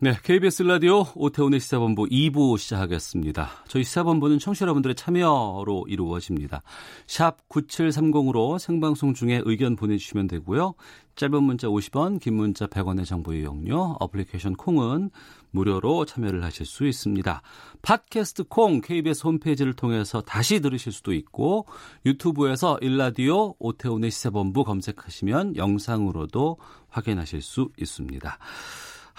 네, KBS 라디오 오태훈의 시사본부 2부 시작하겠습니다. 저희 시사본부는 청취자 여러분들의 참여로 이루어집니다. 샵 9730으로 생방송 중에 의견 보내주시면 되고요. 짧은 문자 50원, 긴 문자 100원의 정보 이용료, 어플리케이션 콩은 무료로 참여를 하실 수 있습니다. 팟캐스트 콩 KBS 홈페이지를 통해서 다시 들으실 수도 있고 유튜브에서 일라디오 오태훈의 시사본부 검색하시면 영상으로도 확인하실 수 있습니다.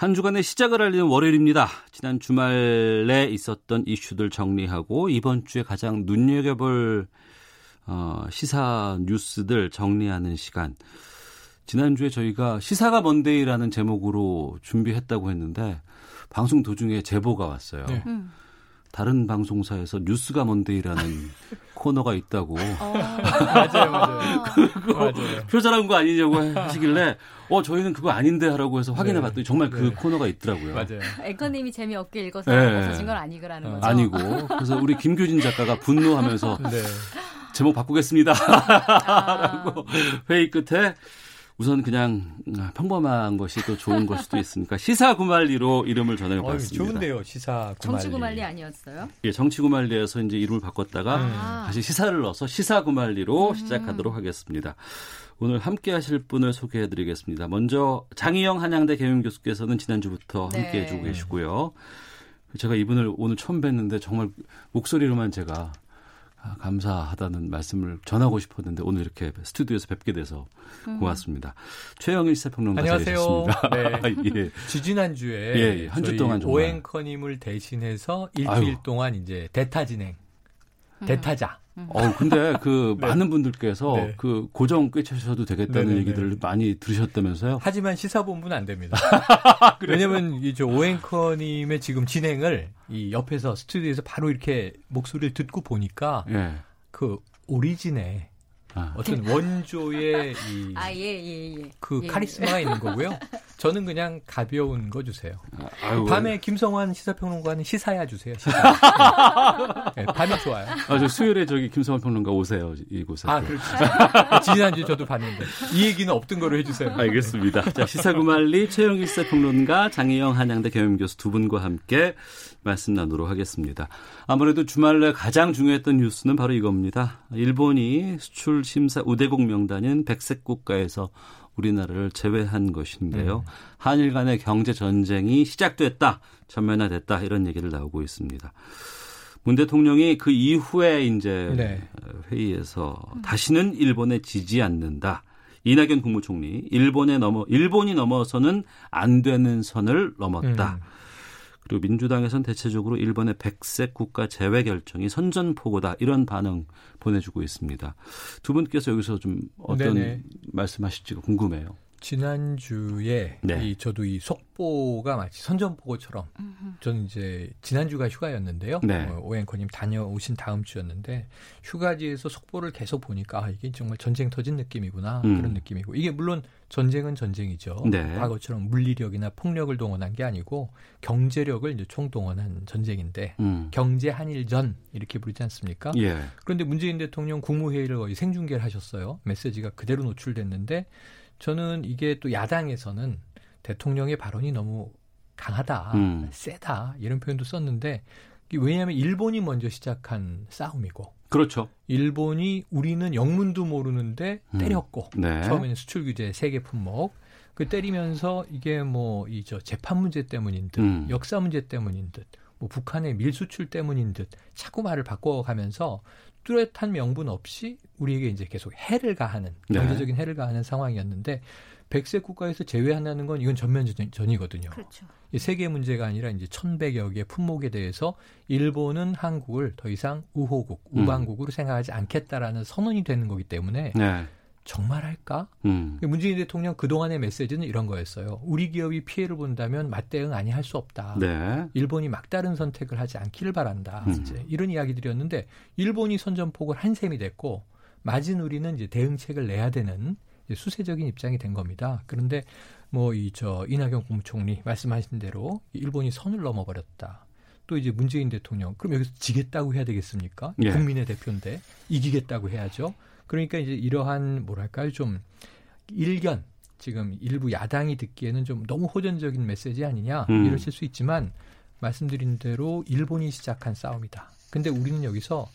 한 주간의 시작을 알리는 월요일입니다. 지난 주말에 있었던 이슈들 정리하고 이번 주에 가장 눈여겨볼 어, 시사 뉴스들 정리하는 시간. 지난주에 저희가 시사가 먼데이라는 제목으로 준비했다고 했는데 방송 도중에 제보가 왔어요. 네. 다른 방송사에서 뉴스가 먼데이라는 코너가 있다고 맞아요, 맞아요. 맞아요. 표절한 거 아니냐고 하시길래 어 저희는 그거 아닌데 하라고 해서 확인해 네. 봤더니 정말 그 네. 코너가 있더라고요. 맞아요. 앵커님이 재미없게 읽어서 네. 없어진 건 아니거라는 어. 거죠. 아니고 그래서 우리 김규진 작가가 분노하면서 네. 제목 바꾸겠습니다. 아. 라고 회의 끝에 우선 그냥 평범한 것이 또 좋은 걸 수도 있으니까 시사구말리로 이름을 어이, 전해 봤습니다. 좋은데요, 시사 구말리. 정치구말리 아니었어요? 예, 정치구말리에서 이제 이름을 바꿨다가 아. 다시 시사를 넣어서 시사구말리로 시작하도록 하겠습니다. 오늘 함께 하실 분을 소개해 드리겠습니다. 먼저 장희영 한양대 개용 교수께서는 지난주부터 네. 함께 해주고 계시고요. 제가 이분을 오늘 처음 뵀는데 정말 목소리로만 제가 아, 감사하다는 말씀을 전하고 싶었는데 오늘 이렇게 스튜디오에서 뵙게 돼서 고맙습니다. 최영일 시사평론가 안녕하세요. 자리하셨습니다. 예. 지지난 주에 예, 예. 한주 동안. 오앵커님을 대신해서 일주일 아유. 동안 이제 대타 진행, 대타자. 어 근데 그 네. 많은 분들께서 네. 그 고정 꿰차셔도 되겠다는 네네네. 얘기들을 많이 들으셨다면서요? 하지만 시사본부는 안 됩니다. 왜냐면 이저 오앵커님의 지금 진행을 이 옆에서 스튜디오에서 바로 이렇게 목소리를 듣고 보니까 예. 그 오리진의 아. 어떤 원조의 이 아, 예, 예, 예. 그 예. 카리스마가 있는 거고요. 저는 그냥 가벼운 거 주세요. 아유, 밤에 김성환 시사평론가는 시사야 주세요. 시사. 네, 밤에 좋아요. 아, 저 수요일에 저기 김성환 평론가 오세요 이곳에. 아, 그렇지. 지난주 저도 봤는데 이 얘기는 없던 거로 해주세요. 알겠습니다. 자, 시사구말리 최영일 시사평론가 장혜영 한양대 경영교수 두 분과 함께 말씀 나누도록 하겠습니다. 아무래도 주말에 가장 중요했던 뉴스는 바로 이겁니다. 일본이 수출 심사 우대국 명단인 백색 국가에서 우리나라를 제외한 것인데요. 한일 간의 경제 전쟁이 시작됐다, 전면화됐다 이런 얘기를 나오고 있습니다. 문 대통령이 그 이후에 이제 네. 회의에서 다시는 일본에 지지 않는다. 이낙연 국무총리 일본에 넘어 일본이 넘어서는 안 되는 선을 넘었다. 음. 그리고 민주당에선 대체적으로 일본의 백색 국가 제외 결정이 선전포고다 이런 반응 보내주고 있습니다. 두 분께서 여기서 좀 어떤 네네. 말씀하실지가 궁금해요. 지난주에 네. 이 저도 이 속보가 마치 선전포고처럼 저는 이제 지난주가 휴가였는데요. 네. 어, 오앵커님 다녀오신 다음 주였는데 휴가지에서 속보를 계속 보니까 아, 이게 정말 전쟁 터진 느낌이구나 음. 그런 느낌이고 이게 물론 전쟁은 전쟁이죠. 네. 과거처럼 물리력이나 폭력을 동원한 게 아니고 경제력을 이제 총동원한 전쟁인데 음. 경제 한일전 이렇게 부르지 않습니까? 예. 그런데 문재인 대통령 국무회의를 거의 생중계를 하셨어요. 메시지가 그대로 노출됐는데 저는 이게 또 야당에서는 대통령의 발언이 너무 강하다, 음. 세다 이런 표현도 썼는데 왜냐하면 일본이 먼저 시작한 싸움이고 그렇죠. 일본이 우리는 영문도 모르는데 음. 때렸고 네. 처음에는 수출 규제 세계 품목 그 때리면서 이게 뭐 이 저 재판 문제 때문인 듯 음. 역사 문제 때문인 듯 뭐 북한의 밀수출 때문인 듯 자꾸 말을 바꿔가면서 뚜렷한 명분 없이 우리에게 이제 계속 해를 가하는 네. 경제적인 해를 가하는 상황이었는데 백색 국가에서 제외한다는 건 이건 전면전이거든요. 그렇죠. 이 세계 문제가 아니라 이제 천백여 개 품목에 대해서 일본은 한국을 더 이상 우호국, 음. 우방국으로 생각하지 않겠다라는 선언이 되는 거기 때문에 네. 정말 할까? 음. 문재인 대통령 그동안의 메시지는 이런 거였어요. 우리 기업이 피해를 본다면 맞대응 아니 할 수 없다. 네. 일본이 막다른 선택을 하지 않기를 바란다. 음. 이제 이런 이야기들이었는데 일본이 선전폭을 한 셈이 됐고 맞은 우리는 이제 대응책을 내야 되는 수세적인 입장이 된 겁니다. 그런데 뭐 이 저 이낙연 국무총리 말씀하신 대로 일본이 선을 넘어버렸다. 또 이제 문재인 대통령 그럼 여기서 지겠다고 해야 되겠습니까? 예. 국민의 대표인데 이기겠다고 해야죠. 그러니까 이제 이러한 뭐랄까요 좀 일견 지금 일부 야당이 듣기에는 좀 너무 호전적인 메시지 아니냐 음. 이러실 수 있지만 말씀드린 대로 일본이 시작한 싸움이다. 근데 우리는 여기서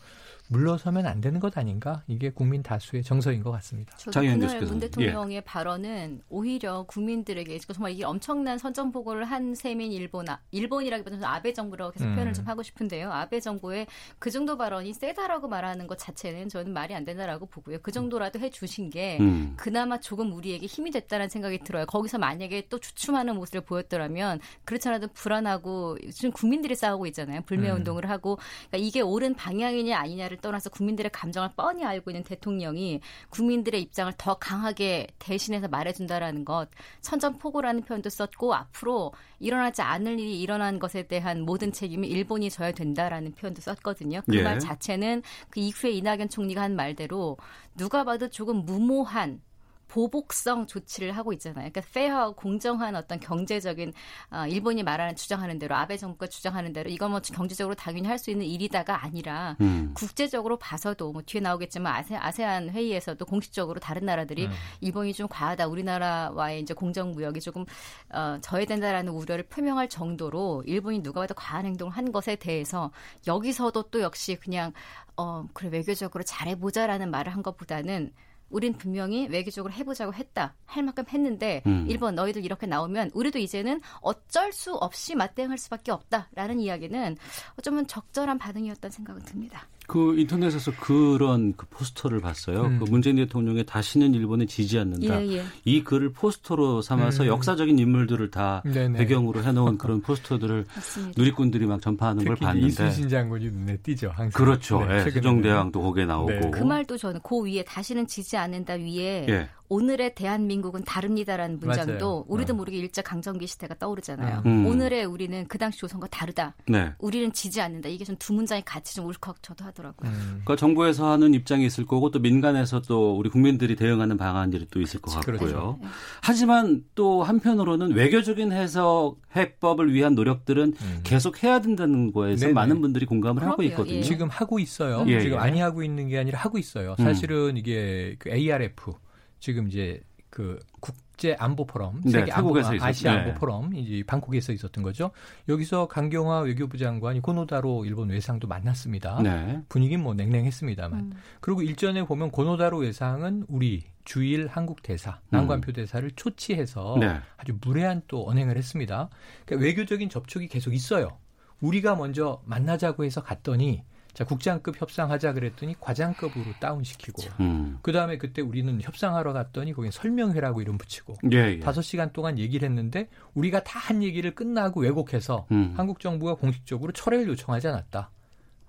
물러서면 안 되는 것 아닌가? 이게 국민 다수의 정서인 것 같습니다. 저도 그날. 문 대통령의 발언은 오히려 국민들에게 정말 이게 엄청난 선전포고를 한 셈인 일본, 아- 일본이라기보다는 아베 정부라고 계속 음. 표현을 좀 하고 싶은데요. 아베 정부의 그 정도 발언이 세다라고 말하는 것 자체는 저는 말이 안 된다라고 보고요. 그 정도라도 해주신 게 음. 그나마 조금 우리에게 힘이 됐다는 생각이 들어요. 거기서 만약에 또 주춤하는 모습을 보였더라면 그렇지 않아도 불안하고 지금 국민들이 싸우고 있잖아요. 불매 음. 운동을 하고 그러니까 이게 옳은 방향이냐 아니냐를 떠나서 국민들의 감정을 뻔히 알고 있는 대통령이 국민들의 입장을 더 강하게 대신해서 말해준다라는 것 선전포고라는 표현도 썼고 앞으로 일어나지 않을 일이 일어난 것에 대한 모든 책임이 일본이 져야 된다라는 표현도 썼거든요. 그 예. 말 자체는 그 이후에 이낙연 총리가 한 말대로 누가 봐도 조금 무모한 보복성 조치를 하고 있잖아요. 그러니까 페어하고 공정한 어떤 경제적인 아, 일본이 말하는 주장하는 대로 아베 정부가 주장하는 대로 이건 뭐 경제적으로 당연히 할 수 있는 일이다가 아니라 음. 국제적으로 봐서도 뭐 뒤에 나오겠지만 아세, 아세안 회의에서도 공식적으로 다른 나라들이 음. 일본이 좀 과하다 우리나라와의 이제 공정 무역이 조금 어, 저해된다라는 우려를 표명할 정도로 일본이 누가 봐도 과한 행동을 한 것에 대해서 여기서도 또 역시 그냥 어 그래 외교적으로 잘해보자라는 말을 한 것보다는 우린 분명히 외교적으로 해보자고 했다. 할 만큼 했는데 음. 일본 너희들 이렇게 나오면 우리도 이제는 어쩔 수 없이 맞대응할 수밖에 없다라는 이야기는 어쩌면 적절한 반응이었다는 생각은 듭니다. 그 인터넷에서 그런 그 포스터를 봤어요. 음. 그 문재인 대통령의 다시는 일본에 지지 않는다. 예, 예. 이 글을 포스터로 삼아서 음. 역사적인 인물들을 다 네네. 배경으로 해놓은 그런 포스터들을 맞습니다. 누리꾼들이 막 전파하는 걸 특히 봤는데 이순신 장군이 눈에 띄죠. 항상. 그렇죠. 네, 예, 최근에는. 세종대왕도 거기에 나오고 네. 그 말도 저는 그 위에 다시는 지지 않는다 위에 예. 오늘의 대한민국은 다릅니다라는 문장도 맞아요. 우리도 네. 모르게 일제 강점기 시대가 떠오르잖아요. 음. 오늘의 우리는 그 당시 조선과 다르다. 네. 우리는 지지 않는다. 이게 좀 두 문장이 같이 좀 울컥 저도 하더라고요. 음. 그러니까 정부에서 하는 입장이 있을 거고 또 민간에서 또 우리 국민들이 대응하는 방안들이 또 있을 것 같고요. 그렇죠. 하지만 또 한편으로는 외교적인 해석 해법을 위한 노력들은 음. 계속 해야 된다는 거에서 네네. 많은 분들이 공감을 하고 그럼요. 있거든요. 예. 지금 하고 있어요. 예, 지금 예. 아니 하고 있는 게 아니라 하고 있어요. 사실은 이게 그 ARF 지금 이제 그 국제 안보 포럼, 네, 세계 안보 아시아 네. 안보 포럼 이제 방콕에서 있었던 거죠. 여기서 강경화 외교부 장관이 고노다로 일본 외상도 만났습니다. 네. 분위기는 뭐 냉랭했습니다만. 음. 그리고 일전에 보면 고노다로 외상은 우리 주일 한국 대사, 난관표 대사를 초치해서 네. 아주 무례한 또 언행을 했습니다. 그러니까 외교적인 접촉이 계속 있어요. 우리가 먼저 만나자고 해서 갔더니 자 국장급 협상하자 그랬더니 과장급으로 다운시키고 음. 그 다음에 그때 우리는 협상하러 갔더니 거긴 설명회라고 이름 붙이고 예, 예. 다섯 시간 동안 얘기를 했는데 우리가 다 한 얘기를 끝나고 왜곡해서 음. 한국 정부가 공식적으로 철회를 요청하지 않았다.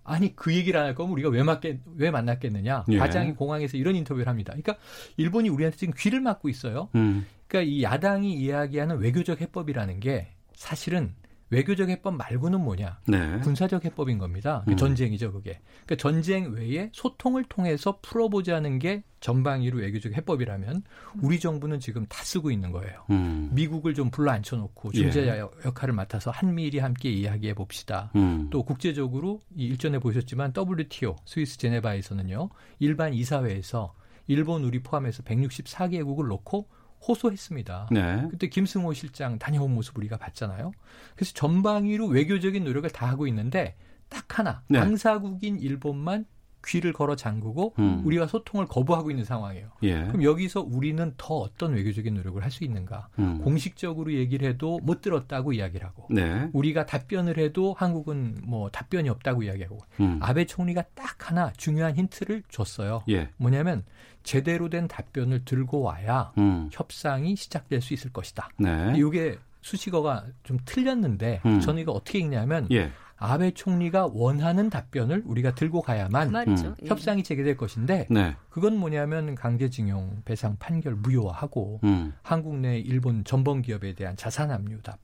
아니 그 얘기를 안 할 거면 우리가 왜 맞겠 왜 만났겠느냐? 예. 과장이 공항에서 이런 인터뷰를 합니다. 그러니까 일본이 우리한테 지금 귀를 막고 있어요. 음. 그러니까 이 야당이 이야기하는 외교적 해법이라는 게 사실은 외교적 해법 말고는 뭐냐? 네. 군사적 해법인 겁니다. 그 음. 전쟁이죠, 그게. 그러니까 전쟁 외에 소통을 통해서 풀어보자는 게 전방위로 외교적 해법이라면 우리 정부는 지금 다 쓰고 있는 거예요. 음. 미국을 좀 불러 앉혀놓고 예. 중재 역할을 맡아서 한미일이 함께 이야기해 봅시다. 음. 또 국제적으로 이 일전에 보셨지만 WTO 스위스 제네바에서는요 일반 이사회에서 일본 우리 포함해서 164개국을 놓고 호소했습니다. 네. 그때 김승호 실장 다녀온 모습 우리가 봤잖아요. 그래서 전방위로 외교적인 노력을 다 하고 있는데 딱 하나 네. 당사국인 일본만 귀를 걸어 잠그고 음. 우리가 소통을 거부하고 있는 상황이에요. 예. 그럼 여기서 우리는 더 어떤 외교적인 노력을 할 수 있는가? 음. 공식적으로 얘기를 해도 못 들었다고 이야기를 하고 네. 우리가 답변을 해도 한국은 뭐 답변이 없다고 이야기하고 음. 아베 총리가 딱 하나 중요한 힌트를 줬어요. 예. 뭐냐면 제대로 된 답변을 들고 와야 음. 협상이 시작될 수 있을 것이다. 네. 이게 수식어가 좀 틀렸는데 음. 저는 이거 어떻게 읽냐면 예. 아베 총리가 원하는 답변을 우리가 들고 가야만 그 말이죠. 음. 예. 협상이 재개될 것인데 네. 그건 뭐냐면 강제징용 배상 판결 무효화하고 음. 한국 내 일본 전범 기업에 대한 자산 압류 다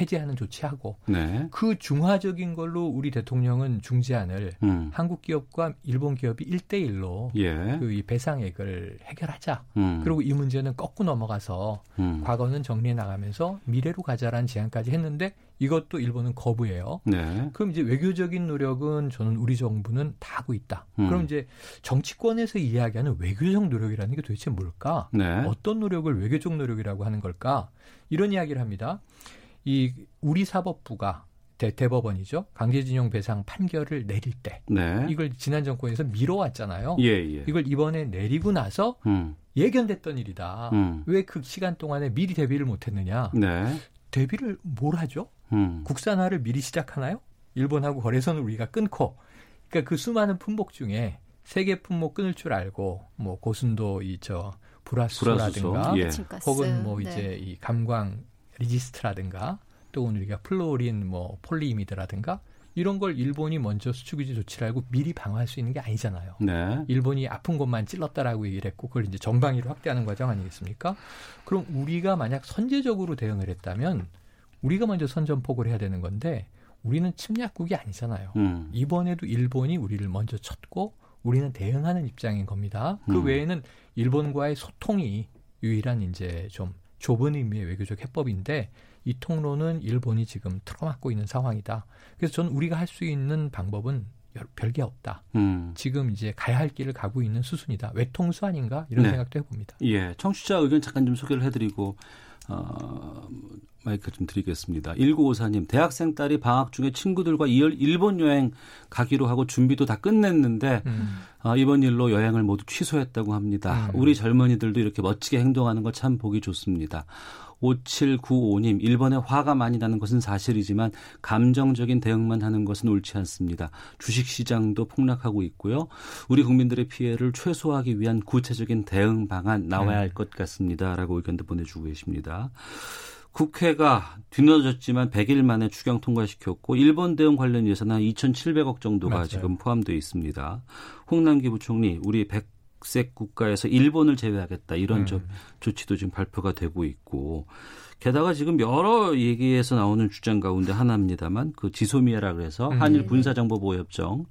해제하는 조치하고 네. 그 중화적인 걸로 우리 대통령은 중재안을 음. 한국 기업과 일본 기업이 1대1로 예. 그이 배상액을 해결하자. 음. 그리고 이 문제는 꺾고 넘어가서 음. 과거는 정리해 나가면서 미래로 가자라는 제안까지 했는데 이것도 일본은 거부해요. 네. 그럼 이제 외교적인 노력은 저는 우리 정부는 다 하고 있다. 음. 그럼 이제 정치권에서 이야기하는 외교적 노력이라는 게 도대체 뭘까? 네. 어떤 노력을 외교적 노력이라고 하는 걸까? 이런 이야기를 합니다. 이 우리 사법부가 대, 대법원이죠. 강제징용 배상 판결을 내릴 때 네. 이걸 지난 정권에서 미뤄왔잖아요. 예, 예. 이걸 이번에 내리고 나서 음. 예견됐던 일이다. 음. 왜그 시간 동안에 미리 대비를 못했느냐? 네. 대비를 뭘 하죠? 음. 국산화를 미리 시작하나요? 일본하고 거래선을 우리가 끊고, 그러니까 그 수많은 품목 중에 세 개 품목 끊을 줄 알고, 뭐 고순도 이 저 불화수소라든가, 불화수소, 예. 에칭가스. 혹은 뭐 네. 이제 이 감광 레지스트라든가, 또 우리가 플로린 뭐 폴리이미드라든가 이런 걸 일본이 먼저 수출 규제 조치를 알고 미리 방어할 수 있는 게 아니잖아요. 네. 일본이 아픈 곳만 찔렀다라고 얘기를 했고 그걸 이제 전방위로 확대하는 과정 아니겠습니까? 그럼 우리가 만약 선제적으로 대응을 했다면 우리가 먼저 선전포고를 해야 되는 건데 우리는 침략국이 아니잖아요. 음. 이번에도 일본이 우리를 먼저 쳤고 우리는 대응하는 입장인 겁니다. 그 음. 외에는 일본과의 소통이 유일한 이제 좀 좁은 의미의 외교적 해법인데 이 통로는 일본이 지금 틀어막고 있는 상황이다. 그래서 저는 우리가 할 수 있는 방법은 여- 별게 없다. 음. 지금 이제 가야 할 길을 가고 있는 수순이다. 외통수 아닌가 이런 네. 생각도 해봅니다. 예, 청취자 의견 잠깐 좀 소개를 해드리고 어, 마이크 좀 드리겠습니다. 1954님, 대학생 딸이 방학 중에 친구들과 일- 일본 여행 가기로 하고 준비도 다 끝냈는데 음. 아, 이번 일로 여행을 모두 취소했다고 합니다. 음. 우리 젊은이들도 이렇게 멋지게 행동하는 거 참 보기 좋습니다. 5795님, 일본에 화가 많이 나는 것은 사실이지만 감정적인 대응만 하는 것은 옳지 않습니다. 주식 시장도 폭락하고 있고요. 우리 국민들의 피해를 최소화하기 위한 구체적인 대응 방안 나와야 할 것 같습니다. 라고 의견도 보내주고 계십니다. 국회가 뒤늦어졌지만 100일 만에 추경 통과시켰고 일본 대응 관련 예산은 2,700억 정도가 맞아요. 지금 포함되어 있습니다. 홍남기 부총리 우리 백색 국가에서 일본을 제외하겠다 이런 음. 조, 조치도 지금 발표가 되고 있고 게다가 지금 여러 얘기에서 나오는 주장 가운데 하나입니다만 그 지소미아라 그래서 음. 한일 군사정보보호협정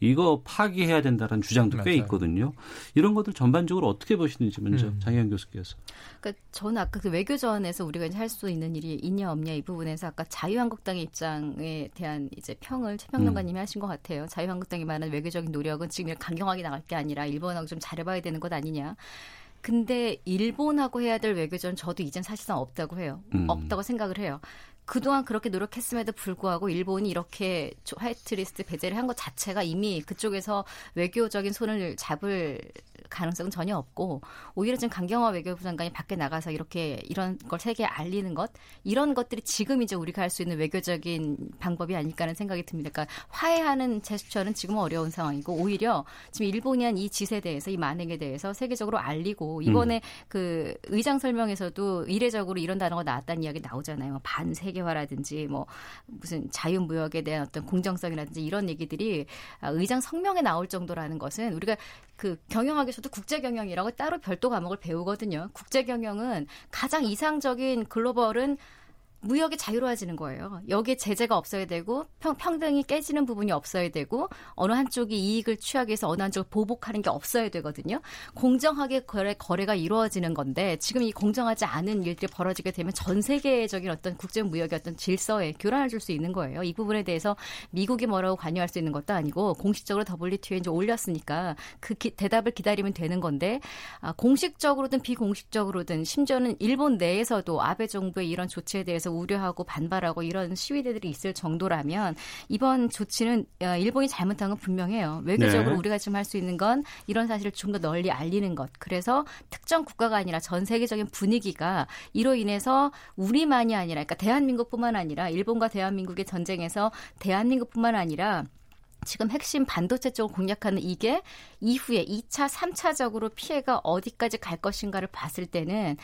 이거 파기해야 된다는 주장도 꽤 맞아요. 있거든요. 이런 것들 전반적으로 어떻게 보시는지 먼저 음. 장현 교수께서. 그러니까 저는 아까 그 외교전에서 우리가 이제 할 수 있는 일이 있냐 없냐 이 부분에서 아까 자유한국당의 입장에 대한 이제 평을 최 평론가님이 하신 것 같아요. 자유한국당이 말하는 외교적인 노력은 지금 이렇게 강경하게 나갈 게 아니라 일본하고 좀 잘해봐야 되는 것 아니냐. 근데 일본하고 해야 될 외교전 저도 이젠 사실상 없다고 해요. 음. 없다고 생각을 해요. 그동안 그렇게 노력했음에도 불구하고 일본이 이렇게 조- 화이트리스트 배제를 한 것 자체가 이미 그쪽에서 외교적인 손을 잡을 가능성은 전혀 없고 오히려 지금 강경화 외교부 장관이 밖에 나가서 이렇게 이런 걸 세계에 알리는 것 이런 것들이 지금 이제 우리가 할 수 있는 외교적인 방법이 아닐까 하는 생각이 듭니다. 그러니까 화해하는 제스처는 지금 어려운 상황이고 오히려 지금 일본이 한 이 짓에 대해서 이 만행에 대해서 세계적으로 알리고 이번에 그 의장 설명에서도 이례적으로 이런 단어가 나왔다는 이야기 나오잖아요. 반세계화라든지 뭐 무슨 자유무역에 대한 어떤 공정성이라든지 이런 얘기들이 아, 의장 성명에 나올 정도라는 것은 우리가 그 경영학에서도 국제 경영이라고 따로 별도 과목을 배우거든요. 국제 경영은 가장 이상적인 글로벌은 무역이 자유로워지는 거예요. 여기에 제재가 없어야 되고 평, 평등이 깨지는 부분이 없어야 되고 어느 한쪽이 이익을 취하기 위해서 어느 한쪽을 보복하는 게 없어야 되거든요. 공정하게 거래, 거래가 이루어지는 건데 지금 이 공정하지 않은 일들이 벌어지게 되면 전 세계적인 어떤 국제 무역의 어떤 질서에 교란을 줄 수 있는 거예요. 이 부분에 대해서 미국이 뭐라고 관여할 수 있는 것도 아니고 공식적으로 WTO에 이제 올렸으니까 그 기- 대답을 기다리면 되는 건데 아, 공식적으로든 비공식적으로든 심지어는 일본 내에서도 아베 정부의 이런 조치에 대해서 우려하고 반발하고 이런 시위대들이 있을 정도라면 이번 조치는 어, 일본이 잘못한 건 분명해요. 외교적으로 네. 우리가 지금 할 수 있는 건 이런 사실을 좀 더 널리 알리는 것. 그래서 특정 국가가 아니라 전 세계적인 분위기가 이로 인해서 우리만이 아니라 그러니까 대한민국뿐만 아니라 일본과 대한민국의 전쟁에서 대한민국뿐만 아니라 지금 핵심 반도체 쪽을 공략하는 이게 이후에 2차, 3차적으로 피해가 어디까지 갈 것인가를 봤을 때는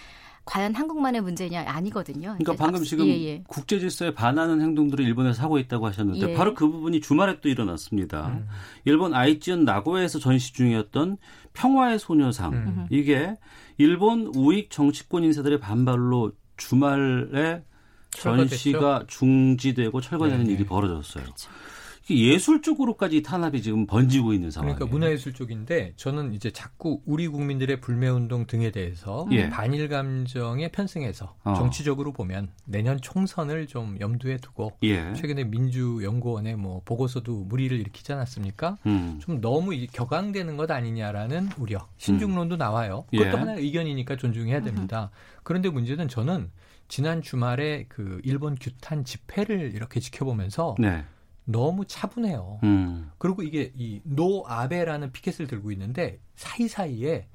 과연 한국만의 문제냐 아니거든요. 그러니까 방금 지금 예, 예. 국제 질서에 반하는 행동들을 일본에서 하고 있다고 하셨는데 예. 바로 그 부분이 주말에 또 일어났습니다. 음. 일본 아이치현 나고야에서 전시 중이었던 평화의 소녀상 음. 이게 일본 우익 정치권 인사들의 반발로 주말에 전시가 중지되고 철거되는 네네. 일이 벌어졌어요. 그렇죠. 예술 쪽으로까지 탄압이 지금 번지고 있는 상황이에요. 그러니까 문화예술 쪽인데 저는 이제 자꾸 우리 국민들의 불매운동 등에 대해서 예. 반일 감정에 편승해서 어. 정치적으로 보면 내년 총선을 좀 염두에 두고 예. 최근에 민주연구원의 뭐 보고서도 무리를 일으키지 않았습니까? 음. 좀 너무 격앙되는 것 아니냐라는 우려, 신중론도 음. 나와요. 그것도 예. 하나의 의견이니까 존중해야 됩니다. 그런데 문제는 저는 지난 주말에 그 일본 규탄 집회를 이렇게 지켜보면서 네. 너무 차분해요. 음. 그리고 이게 이 No 아베라는 피켓을 들고 있는데 사이사이에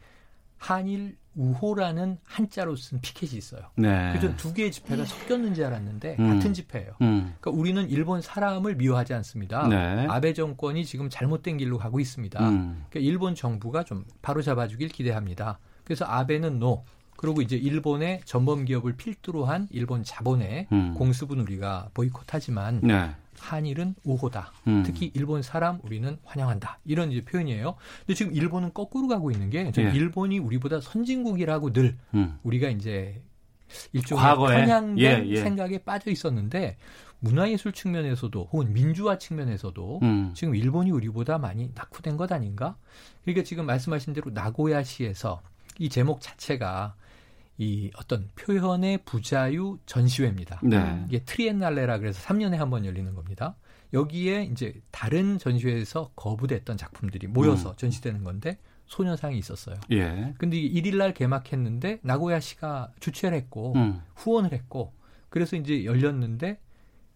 한일 우호라는 한자로 쓴 피켓이 있어요. 네. 그래서 두 개의 집회가 섞였는지 알았는데 음. 같은 집회예요. 음. 그러니까 우리는 일본 사람을 미워하지 않습니다. 네. 아베 정권이 지금 잘못된 길로 가고 있습니다. 음. 그러니까 일본 정부가 좀 바로 잡아주길 기대합니다. 그래서 아베는 노, 그리고 이제 일본의 전범 기업을 필두로 한 일본 자본의 음. 공습은 우리가 보이콧하지만 네. 한일은 우호다. 음. 특히 일본 사람 우리는 환영한다. 이런 이제 표현이에요. 근데 지금 일본은 거꾸로 가고 있는 게 예. 일본이 우리보다 선진국이라고 늘 음. 우리가 이제 일종의 과거에. 편향된 예, 예. 생각에 빠져 있었는데 문화예술 측면에서도 혹은 민주화 측면에서도 음. 지금 일본이 우리보다 많이 낙후된 것 아닌가? 그러니까 지금 말씀하신 대로 나고야시에서 이 제목 자체가 이 어떤 표현의 부자유 전시회입니다. 네. 이게 트리엔날레라 그래서 3년에 한 번 열리는 겁니다. 여기에 이제 다른 전시회에서 거부됐던 작품들이 모여서 음. 전시되는 건데 소녀상이 있었어요. 예. 근데 1일 날 개막했는데 나고야 씨가 주최를 했고 음. 후원을 했고 그래서 이제 열렸는데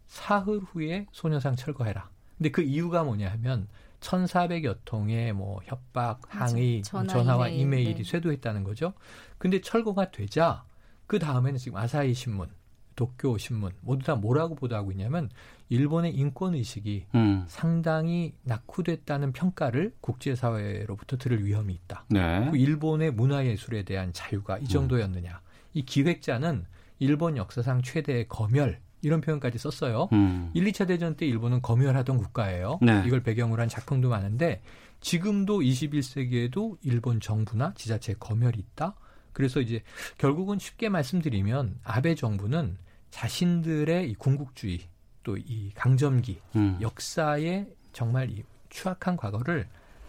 사흘 후에 소녀상 철거해라. 근데 그 이유가 뭐냐 하면 1,400여 통의 뭐 협박, 항의, 전화, 와 이메일, 이 네. 쇄도했다는 거죠. 근데 철거가 되자 그 다음에는 지금 아사히 신문, 도쿄 신문 모두 다 뭐라고 보도하고 있냐면 일본의 인권 의식이 음. 상당히 낙후됐다는 평가를 국제사회로부터 들을 위험이 있다. 네. 그 일본의 문화예술에 대한 자유가 이 음. 정도였느냐. 음. 이 기획자는 일본 역사상 최대의 검열 이런 표현까지 썼어요. 음. 1, 2차 대전 때 일본은 검열하던 국가예요. 네. 이걸 배경으로 한 작품도 많은데 지금도 21세기에도 일본 정부나 지자체 검열이 있다. 그래서 이제 결국은 쉽게 말씀드리면 아베 정부는 자신들의 이 군국주의 또 이 강점기 음. 역사의 정말 이 추악한 과거를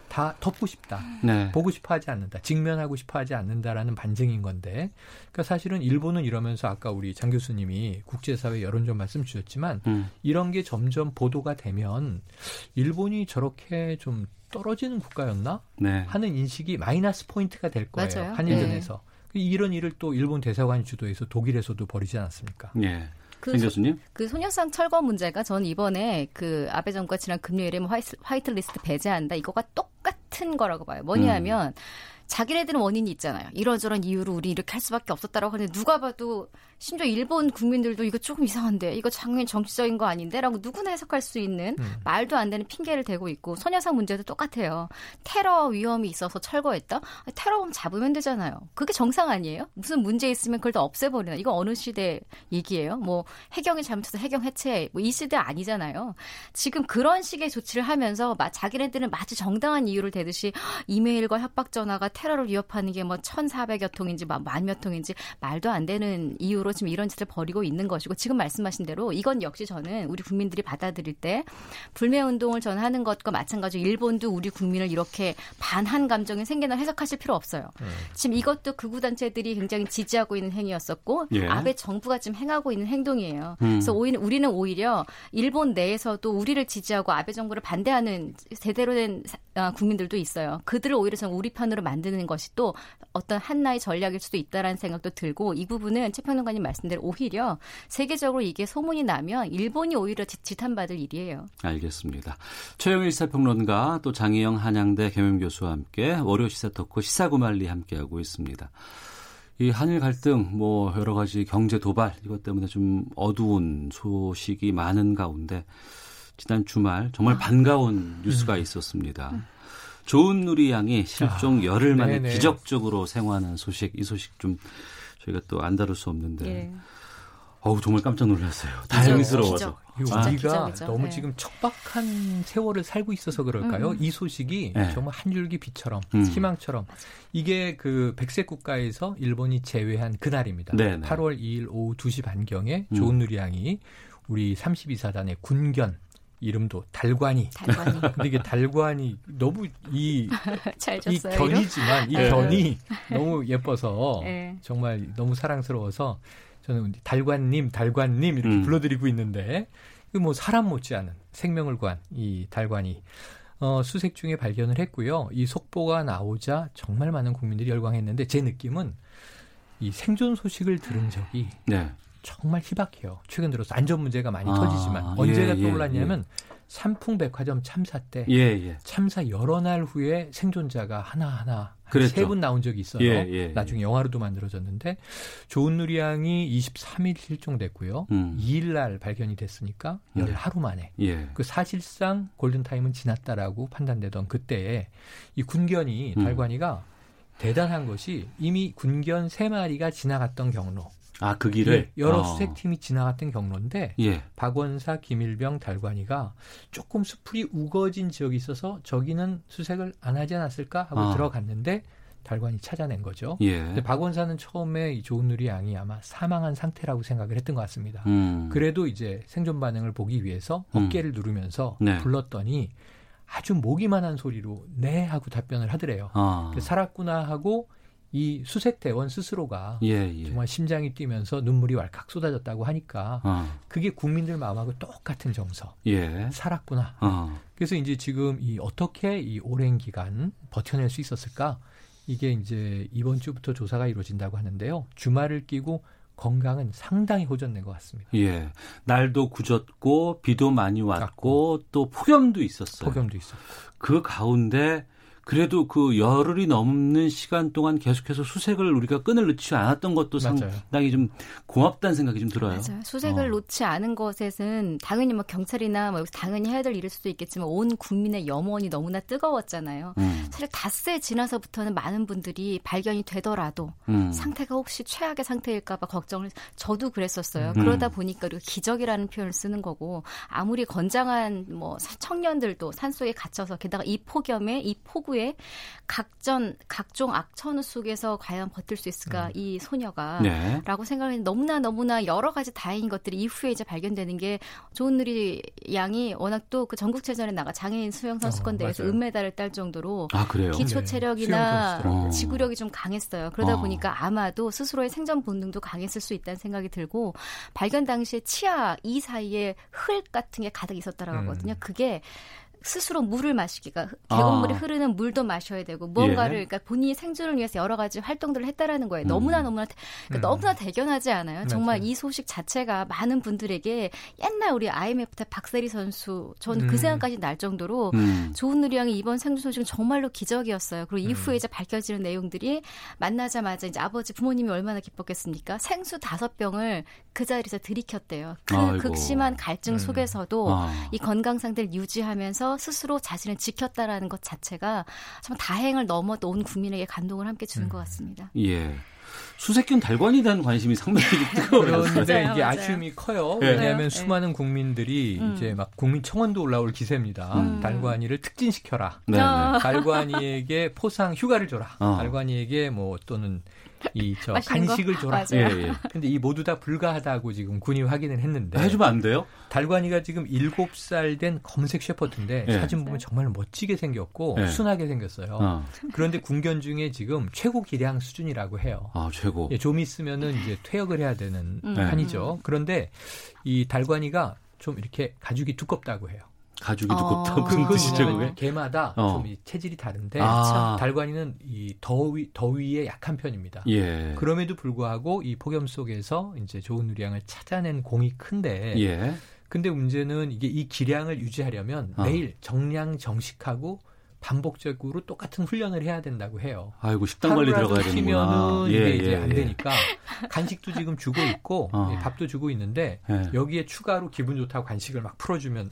다 덮고 싶다. 네. 보고 싶어 하지 않는다. 직면하고 싶어 하지 않는다라는 반증인 건데. 그러니까 사실은 일본은 이러면서 아까 우리 장 교수님이 국제사회 여론전 말씀 주셨지만 음. 이런 게 점점 보도가 되면 일본이 저렇게 좀 떨어지는 국가였나? 네. 하는 인식이 마이너스 포인트가 될 거예요. 맞아요. 한일전에서. 네. 이런 일을 또 일본 대사관 주도에서 독일에서도 벌이지 않았습니까? 네. 그, 교수님? 그 소녀상 철거 문제가 전 이번에 그 아베 정부가 지난 금요일에 뭐 화이트, 화이트 리스트 배제한다 이거가 똑같은 거라고 봐요. 뭐냐면 음. 자기네들은 원인이 있잖아요. 이런저런 이유로 우리 이렇게 할 수밖에 없었다라고 하는데 누가 봐도 심지어 일본 국민들도 이거 조금 이상한데 이거 장면 정치적인 거 아닌데라고 누구나 해석할 수 있는 음. 말도 안 되는 핑계를 대고 있고 소녀상 문제도 똑같아요. 테러 위험이 있어서 철거했다? 테러범 잡으면 되잖아요. 그게 정상 아니에요? 무슨 문제 있으면 그걸 다 없애버리나? 이거 어느 시대 얘기예요? 뭐 해경이 잘못해서 해경 해체 뭐 이 시대 아니잖아요. 지금 그런 식의 조치를 하면서 자기네들은 마치 정당한 이유를 대듯이 이메일과 협박 전화가 테러를 위협하는 게 뭐 1,400여 통인지 만몇 통인지 말도 안 되는 이유로 지금 이런 짓을 벌이고 있는 것이고 지금 말씀하신 대로 이건 역시 저는 우리 국민들이 받아들일 때 불매 운동을 전 하는 것과 마찬가지로 일본도 우리 국민을 이렇게 반한 감정이 생겨나 해석하실 필요 없어요. 네. 지금 이것도 극우 단체들이 굉장히 지지하고 있는 행위였었고 예. 아베 정부가 지금 행하고 있는 행동이에요. 음. 그래서 오히려 우리는 오히려 일본 내에서도 우리를 지지하고 아베 정부를 반대하는 제대로 된 아, 국민들도 있어요. 그들을 오히려 전 우리 편으로 만드는 것이 또 어떤 한나의 전략일 수도 있다라는 생각도 들고 이 부분은 최평론가님 말씀대로 오히려 세계적으로 이게 소문이 나면 일본이 오히려 지탄받을 일이에요. 알겠습니다. 최영일 시사평론가 또 장희영 한양대 겸임교수와 함께 월요 시사 토크 시사구말리 함께하고 있습니다. 이 한일 갈등, 뭐 여러 가지 경제 도발 이것 때문에 좀 어두운 소식이 많은 가운데 지난 주말 정말 반가운 뉴스가 음. 있었습니다. 좋은 누리 양이 실종 열흘 만에 네네. 기적적으로 생還한 소식, 이 소식 좀 저희가 또 안 다룰 수 없는데. 예. 어우 정말 깜짝 놀랐어요. 다행스러워서. 진짜 우리가 기적이죠. 너무 네. 지금 척박한 세월을 살고 있어서 그럴까요? 음. 이 소식이 네. 정말 한 줄기 빛처럼 음. 희망처럼 이게 그 백색 국가에서 일본이 제외한 그날입니다. 네, 네. 8월 2일 오후 2시 반경에 음. 좋은 누리 양이 우리 32사단의 군견 이름도 달관이 달관이 근데 이게 달관이 너무 이, 잘 이? 견이지만 이 네. 견이 너무 예뻐서 네. 정말 너무 사랑스러워서 저는 달관님, 달관님 이렇게 음. 불러드리고 있는데 그뭐 사람 못지않은 생명을 구한 이 달관이 어, 수색 중에 발견을 했고요. 이 속보가 나오자 정말 많은 국민들이 열광했는데 제 느낌은 이 생존 소식을 들은 적이 네. 정말 희박해요. 최근 들어서 안전 문제가 많이 아, 터지지만 언제가 예, 예, 떠올랐냐면 삼풍백화점 참사 때 예, 예. 참사 여러 날 후에 생존자가 하나하나. 세 분 나온 적이 있어요. 예, 예, 나중에 영화로도 만들어졌는데 좋은 누리 양이 23일 실종됐고요. 음. 2일 날 발견이 됐으니까 네. 열 하루 만에 예. 그 사실상 골든 타임은 지났다라고 판단되던 그때에 이 군견이 음. 달관이가 대단한 것이 이미 군견 세 마리가 지나갔던 경로, 아, 그 길을 예, 여러 어. 수색팀이 지나갔던 경로인데 예. 박원사, 김일병, 달관이가 조금 수풀이 우거진 지역이 있어서 저기는 수색을 안 하지 않았을까 하고 아. 들어갔는데 달관이 찾아낸 거죠. 예. 근데 박원사는 처음에 이 좋은 누리 양이 아마 사망한 상태라고 생각을 했던 것 같습니다. 음. 그래도 이제 생존 반응을 보기 위해서 음. 어깨를 누르면서 네. 불렀더니 아주 모기만한 소리로 네 하고 답변을 하더래요. 아. 살았구나 하고 이 수색 대원 스스로가 예, 예. 정말 심장이 뛰면서 눈물이 왈칵 쏟아졌다고 하니까 아. 그게 국민들 마음하고 똑같은 정서. 예. 살았구나. 아. 그래서 이제 지금 이 어떻게 이 오랜 기간 버텨낼 수 있었을까? 이게 이제 이번 주부터 조사가 이루어진다고 하는데요. 주말을 끼고 건강은 상당히 호전된 것 같습니다. 예. 날도 굳었고 비도 많이 왔고 또 폭염도 있었어요. 폭염도 있었고. 그 가운데 그래도 그 열흘이 넘는 시간 동안 계속해서 수색을 우리가 끈을 놓지 않았던 것도 맞아요. 상당히 좀 고맙다는 생각이 좀 들어요. 맞아요. 수색을 어. 놓지 않은 것에는 당연히 뭐 경찰이나 뭐 당연히 해야 될 일일 수도 있겠지만 온 국민의 염원이 너무나 뜨거웠잖아요. 음, 사실 닷새 지나서부터는 많은 분들이 발견이 되더라도 음. 상태가 혹시 최악의 상태일까봐 걱정을 저도 그랬었어요. 음. 그러다 보니까 우리가 기적이라는 표현을 쓰는 거고 아무리 건장한 뭐 사- 청년들도 산속에 갇혀서 게다가 이 폭염에 이 폭우에 각전 각종 악천후 속에서 과연 버틸 수 있을까 이 소녀가 네. 라고 생각했는데 너무나 너무나 여러 가지 다행인 것들이 이후에 이제 발견되는 게 좋은 누리 양이 워낙 또 그 전국체전에 나가 장애인 수영 선수권 어, 대회에서 맞아요. 은메달을 딸 정도로 아. 기초 네, 체력이나 선수더라고요. 지구력이 좀 강했어요. 그러다 어. 보니까 아마도 스스로의 생존 본능도 강했을 수 있다는 생각이 들고 발견 당시에 치아 이 사이에 흙 같은 게 가득 있었다라고 음. 하거든요. 그게 스스로 물을 마시기가 계곡물이 아. 흐르는 물도 마셔야 되고 무언가를 예. 그러니까 본인이 생존을 위해서 여러 가지 활동들을 했다라는 거예요. 너무나 너무나 대- 그러니까 음. 너무나 대견하지 않아요? 정말 맞아요. 이 소식 자체가 많은 분들에게 옛날 우리 IMF 때 박세리 선수 저는 음. 그 생각까지 날 정도로 음. 좋은 누리 양의 이번 생존 소식은 정말로 기적이었어요. 그리고 음. 이후에 이제 밝혀지는 내용들이 만나자마자 이제 아버지 부모님이 얼마나 기뻤겠습니까? 생수 다섯 병을 그 자리에서 들이켰대요. 그 아이고. 극심한 갈증 음. 속에서도 아. 이 건강 상태를 유지하면서 스스로 자신을 지켰다라는 것 자체가 정말 다행을 넘어 온 국민에게 감동을 함께 주는 음. 것 같습니다. 예. 수색견 달관에 대한 관심이 상당히 뜨거워요. 그런데 이게 맞아요. 아쉬움이 커요. 네. 왜냐하면 네. 수많은 국민들이 음. 이제 막 국민 청원도 올라올 기세입니다. 음. 달관이를 특진시켜라. 네, 네. 아. 달관이에게 포상 휴가를 줘라. 어. 달관이에게 뭐 또는 이저 맛있는 거? 간식을 줘라. 예, 예. 근데 이 모두 다 불가하다고 지금 군이 확인을 했는데 해주면 안 돼요? 달관이가 지금 7살 된 검색 셰퍼드인데 예. 사진 보면 정말 멋지게 생겼고 예. 순하게 생겼어요. 어. 그런데 군견 중에 지금 최고 기량 수준이라고 해요. 아 최고. 예, 좀 있으면은 이제 퇴역을 해야 되는 음. 판이죠. 그런데 이 달관이가 좀 이렇게 가죽이 두껍다고 해요. 가죽이 어. 두껍다고 그- 무슨 그건 뜻이죠 그게? 개마다 어. 좀이 체질이 다른데 아. 달관이는 이 더위 더위에 약한 편입니다. 예. 그럼에도 불구하고 이 폭염 속에서 이제 좋은 누리양을 찾아낸 공이 큰데 예. 근데 문제는 이게 이 기량을 유지하려면 어. 매일 정량 정식하고 반복적으로 똑같은 훈련을 해야 된다고 해요. 아이고 식단 관리 들어가야 되는구나. 예, 이게 이제 예, 안 예. 되니까 간식도 지금 주고 있고 어. 예, 밥도 주고 있는데 예. 여기에 추가로 기분 좋다고 간식을 막 풀어주면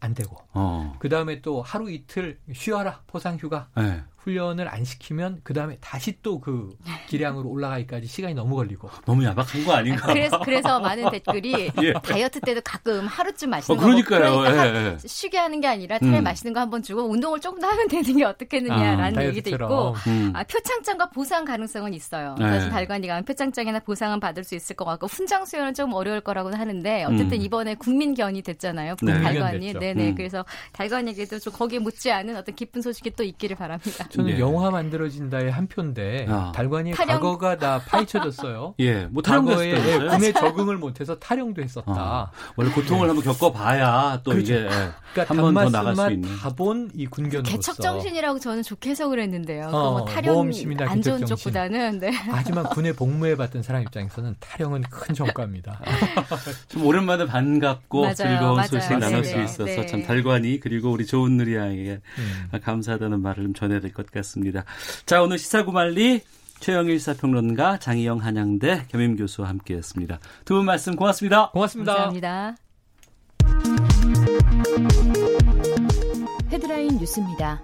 안 되고 어. 그 다음에 또 하루 이틀 쉬어라 포상 휴가 예. 훈련을 안 시키면 그 다음에 다시 또 그 기량으로 올라가기까지 시간이 너무 걸리고. 너무 야박한 거 아닌가? 그래서 그래서 많은 댓글이 예. 다이어트 때도 가끔 하루쯤 마시는 어, 거 그러니까요. 그러니까 예, 예. 하- 쉬게 하는 게 아니라 차라리 음. 마시는 거 한 번 주고 운동을 조금 더 하면 되는 게 어떻겠느냐라는 아, 얘기도 있고. 음. 아, 표창장과 보상 가능성은 있어요. 네. 사실 달관이가 표창장이나 보상은 받을 수 있을 것 같고 훈장 수여는 좀 어려울 거라고 하는데 어쨌든 음. 이번에 국민견이 됐잖아요. 네. 달관이. 네네. 음. 그래서 달관에게도 좀 거기에 묻지 않은 어떤 기쁜 소식이 또 있기를 바랍니다. 저는 예. 영화 만들어진다의 한 표인데 아. 달관이 타령. 과거가 다 파헤쳐졌어요. 예, 뭐 타령도 과거에 했었어요. 군에 적응을 못해서 타령도 했었다. 아, 원래 고통을 한번 겪어봐야 또 그렇죠. 이게 예, 그러니까 한 번 더 나갈 수 있는. 다본 이 군견으로서 개척 정신이라고 저는 좋게 해석을 했는데요. 어, 그뭐 타령 안 좋은 개척 정신. 쪽보다는 네. 하지만 군에 복무해봤던 사람 입장에서는 타령은 큰 성과입니다. 좀 오랜만에 반갑고 맞아요, 즐거운 맞아요. 소식 나눌 수. 있어서 네. 참 달관이 그리고 우리 좋은 누리양에게 음. 감사하다는 말을 좀 전해야 될 것 같습니다. 자, 오늘 시사구말리 최영일 사평론가 장희영 한양대 겸임 교수와 함께했습니다. 두 분 말씀 고맙습니다. 고맙습니다. 감사합니다. 헤드라인 뉴스입니다.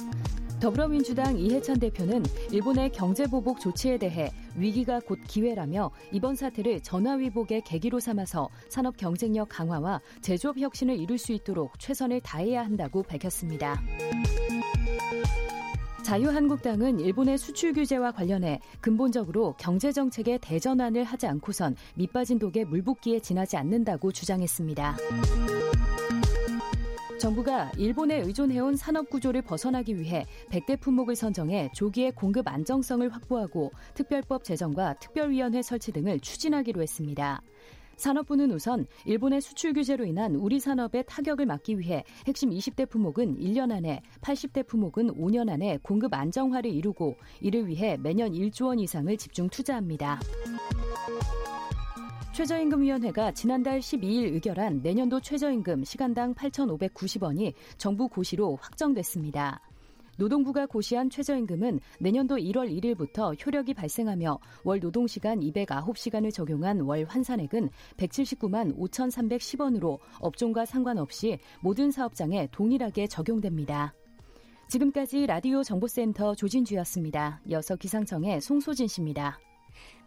더불어민주당 이해찬 대표는 일본의 경제보복 조치에 대해 위기가 곧 기회라며 이번 사태를 전화위복의 계기로 삼아서 산업 경쟁력 강화와 제조업 혁신을 이룰 수 있도록 최선을 다해야 한다고 밝혔습니다. 자유한국당은 일본의 수출 규제와 관련해 근본적으로 경제 정책의 대전환을 하지 않고선 밑빠진 독에 물붓기에 지나지 않는다고 주장했습니다. 정부가 일본에 의존해온 산업 구조를 벗어나기 위해 100대 품목을 선정해 조기에 공급 안정성을 확보하고 특별법 제정과 특별위원회 설치 등을 추진하기로 했습니다. 산업부는 우선 일본의 수출 규제로 인한 우리 산업의 타격을 막기 위해 핵심 20대 품목은 1년 안에, 80대 품목은 5년 안에 공급 안정화를 이루고 이를 위해 매년 1조 원 이상을 집중 투자합니다. 최저임금위원회가 지난달 12일 의결한 내년도 최저임금 시간당 8,590원이 정부 고시로 확정됐습니다. 노동부가 고시한 최저임금은 내년도 1월 1일부터 효력이 발생하며 월 노동시간 209시간을 적용한 월 환산액은 179만 5,310원으로 업종과 상관없이 모든 사업장에 동일하게 적용됩니다. 지금까지 라디오 정보센터 조진주였습니다. 이어서 기상청의 송소진 씨입니다.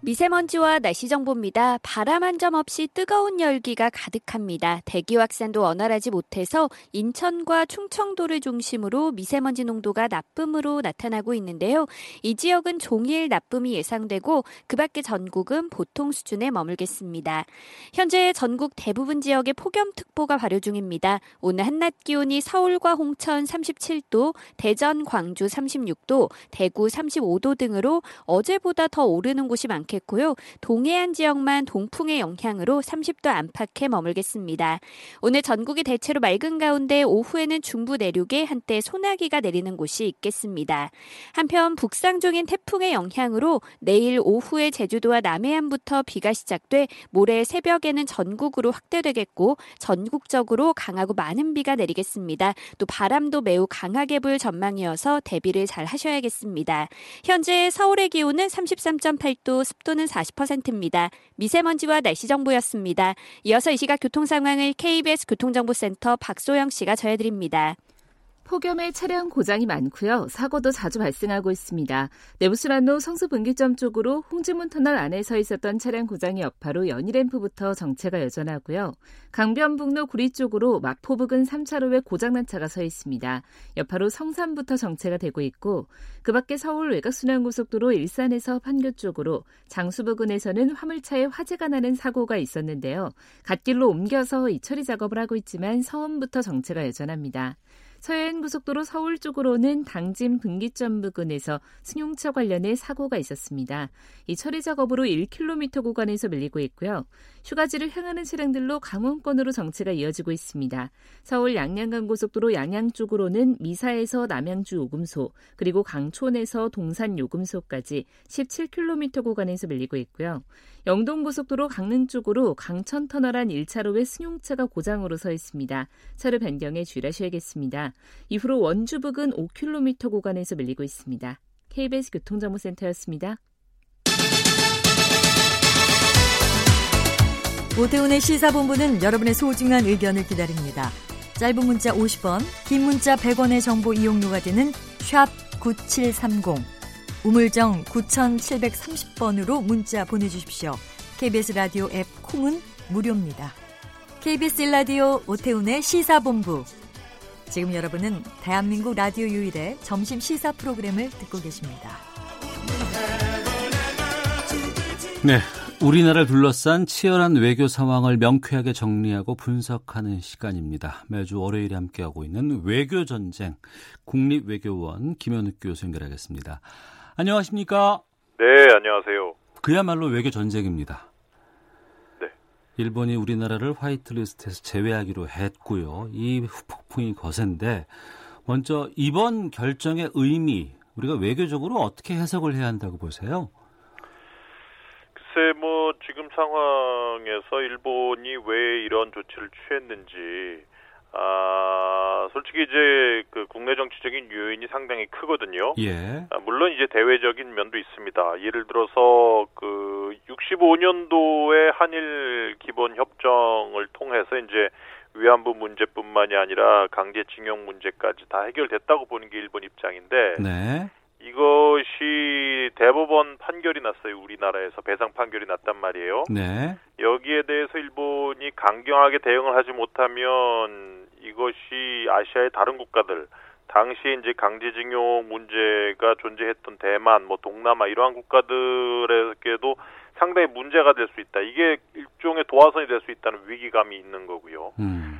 미세먼지와 날씨 정보입니다. 바람 한 점 없이 뜨거운 열기가 가득합니다. 대기 확산도 원활하지 못해서 인천과 충청도를 중심으로 미세먼지 농도가 나쁨으로 나타나고 있는데요. 이 지역은 종일 나쁨이 예상되고 그 밖의 전국은 보통 수준에 머물겠습니다. 현재 전국 대부분 지역에 폭염특보가 발효 중입니다. 오늘 한낮 기온이 서울과 홍천 37도, 대전, 광주 36도, 대구 35도 등으로 어제보다 더 오르는 곳이 많 겠고요. 동해안 지역만 동풍의 영향으로 30도 안팎에 머물겠습니다. 오늘 전국이 대체로 맑은 가운데 오후에는 중부 내륙에 한때 소나기가 내리는 곳이 있겠습니다. 한편 북상 중인 태풍의 영향으로 내일 오후에 제주도와 남해안부터 비가 시작돼 모레 새벽에는 전국으로 확대되겠고 전국적으로 강하고 많은 비가 내리겠습니다. 또 바람도 매우 강하게 불 전망이어서 대비를 잘 하셔야겠습니다. 현재 서울의 기온은 33.8도, 습도는 40%입니다. 미세먼지와 날씨 정보였습니다. 이어서 이 시각 교통 상황을 KBS 교통정보센터 박소영 씨가 전해드립니다. 폭염에 차량 고장이 많고요. 사고도 자주 발생하고 있습니다. 내부순환로 성수분기점 쪽으로 홍지문 터널 안에 서 있었던 차량 고장의 여파로 연희램프부터 정체가 여전하고요. 강변북로 구리 쪽으로 마포 부근 3차로에 고장난 차가 서 있습니다. 여파로 성산부터 정체가 되고 있고 그 밖에 서울 외곽순환고속도로 일산에서 판교 쪽으로 장수 부근에서는 화물차에 화재가 나는 사고가 있었는데요. 갓길로 옮겨서 이 처리 작업을 하고 있지만 서원부터 정체가 여전합니다. 서해안고속도로 서울 쪽으로는 당진 분기점 부근에서 승용차 관련해 사고가 있었습니다. 이 처리 작업으로 1km 구간에서 밀리고 있고요. 휴가지를 향하는 차량들로 강원권으로 정체가 이어지고 있습니다. 서울 양양간 고속도로 양양 쪽으로는 미사에서 남양주 요금소, 그리고 강촌에서 동산 요금소까지 17km 구간에서 밀리고 있고요. 영동고속도로 강릉 쪽으로 강천 터널 안 1차로에 승용차가 고장으로 서 있습니다. 차로 변경에 주의하셔야겠습니다. 이후로 원주 부근 5km 구간에서 밀리고 있습니다. KBS 교통정보센터였습니다. 오태훈의 시사본부는 여러분의 소중한 의견을 기다립니다. 짧은 문자 50원, 긴 문자 100원의 정보 이용료가 되는 샵 9730, 우물정 9730번으로 문자 보내주십시오. KBS 라디오 앱 콩은 무료입니다. KBS 라디오 오태훈의 시사본부. 지금 여러분은 대한민국 라디오 유일의 점심 시사 프로그램을 듣고 계십니다. 네. 우리나라를 둘러싼 치열한 외교 상황을 명쾌하게 정리하고 분석하는 시간입니다. 매주 월요일에 함께하고 있는 외교 전쟁 국립외교원 김현욱 교수 연결하겠습니다. 안녕하십니까? 네, 안녕하세요. 그야말로 외교 전쟁입니다. 네. 일본이 우리나라를 화이트리스트에서 제외하기로 했고요. 이 후폭풍이 거센데 먼저 이번 결정의 의미 우리가 외교적으로 어떻게 해석을 해야 한다고 보세요? 글쎄 뭐 지금 상황에서 일본이 왜 이런 조치를 취했는지 아 솔직히 이제 그 국내 정치적인 요인이 상당히 크거든요. 예. 아, 물론 이제 대외적인 면도 있습니다. 예를 들어서 그 65년도에 한일 기본 협정을 통해서 이제 위안부 문제뿐만이 아니라 강제징용 문제까지 다 해결됐다고 보는 게 일본 입장인데 네. 이것이 대법원 판결이 났어요. 우리나라에서 배상 판결이 났단 말이에요. 네. 여기에 대해서 일본이 강경하게 대응을 하지 못하면 이것이 아시아의 다른 국가들 당시에 이제 강제징용 문제가 존재했던 대만, 뭐 동남아 이러한 국가들에게도 상당히 문제가 될 수 있다. 이게 일종의 도화선이 될 수 있다는 위기감이 있는 거고요. 음.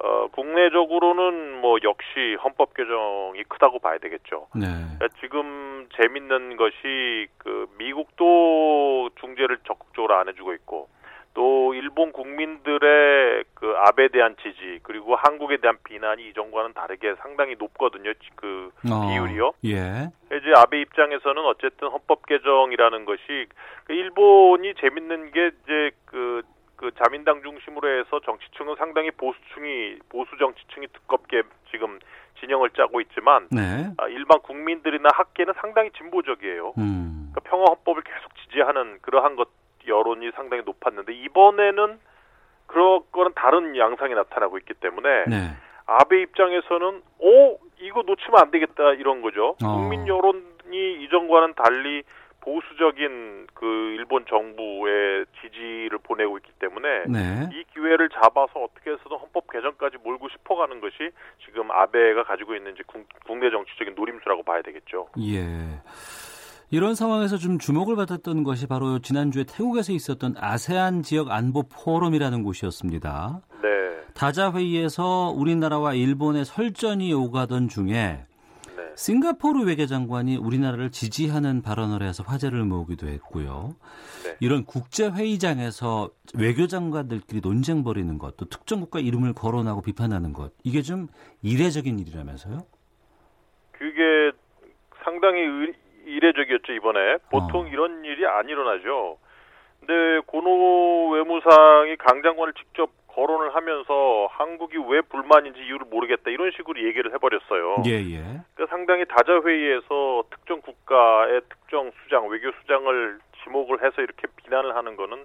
어, 국내적으로는 뭐 역시 헌법 개정이 크다고 봐야 되겠죠. 네. 그러니까 지금 재밌는 것이 그 미국도 중재를 적극적으로 안 해주고 있고 또 일본 국민들의 그 아베에 대한 지지 그리고 한국에 대한 비난이 이전과는 다르게 상당히 높거든요. 그 어, 비율이요. 예. 이제 아베 입장에서는 어쨌든 헌법 개정이라는 것이 그 일본이 재밌는 게 이제 그, 그 자민당 중심으로 해서 정치층은 상당히 보수층이 보수 정치층이 두껍게 지금 진영을 짜고 있지만 네. 아, 일반 국민들이나 학계는 상당히 진보적이에요. 음. 그러니까 평화 헌법을 계속 지지하는 그러한 것 여론이 상당히 높았는데 이번에는 그런 거는 다른 양상이 나타나고 있기 때문에 네. 아베 입장에서는 오 이거 놓치면 안 되겠다 이런 거죠. 어. 국민 여론이 이전과는 달리 보수적인 그 일본 정부의 지지를 보내고 있기 때문에 네. 이 기회를 잡아서 어떻게 해서든 헌법 개정까지 몰고 싶어가는 것이 지금 아베가 가지고 있는 이제 국- 국내 정치적인 노림수라고 봐야 되겠죠. 예. 이런 상황에서 좀 주목을 받았던 것이 바로 지난주에 태국에서 있었던 아세안 지역 안보 포럼이라는 곳이었습니다. 네, 다자 회의에서 우리나라와 일본의 설전이 오가던 중에 네, 싱가포르 외교장관이 우리나라를 지지하는 발언을 해서 화제를 모으기도 했고요. 네. 이런 국제 회의장에서 외교장관들끼리 논쟁 벌이는 것, 또 특정 국가 이름을 거론하고 비판하는 것, 이게 좀 이례적인 일이라면서요? 그게 상당히 의- 이례적이었죠 이번에 보통 어. 이런 일이 안 일어나죠. 근데 고노 외무상이 강 장관을 직접 거론을 하면서 한국이 왜 불만인지 이유를 모르겠다 이런 식으로 얘기를 해버렸어요. 예, 예. 상당히 다자 회의에서 특정 국가의 특정 수장 외교 수장을 지목을 해서 이렇게 비난을 하는 거는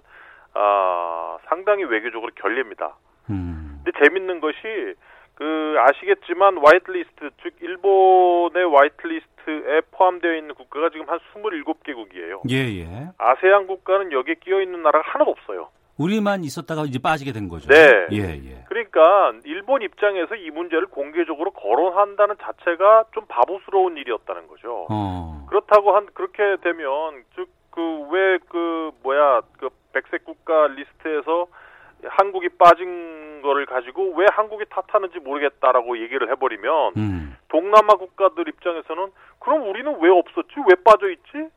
아 상당히 외교적으로 결례입니다. 음. 근데 재밌는 것이 그 아시겠지만 화이트리스트 즉 일본의 화이트리스트에 포함되어 있는 국가가 지금 한 27개국이에요. 예, 예. 아세안 국가는 여기에 끼어 있는 나라가 하나도 없어요. 우리만 있었다가 이제 빠지게 된 거죠. 네. 예, 예. 그러니까 일본 입장에서 이 문제를 공개적으로 거론한다는 자체가 좀 바보스러운 일이었다는 거죠. 어. 그렇다고 한 그렇게 되면 즉 그 왜그 뭐야 그 백색 국가 리스트에서 한국이 빠진 거를 가지고 왜 한국이 탓하는지 모르겠다라고 얘기를 해버리면 음. 동남아 국가들 입장에서는 그럼 우리는 왜 없었지 왜 빠져 있지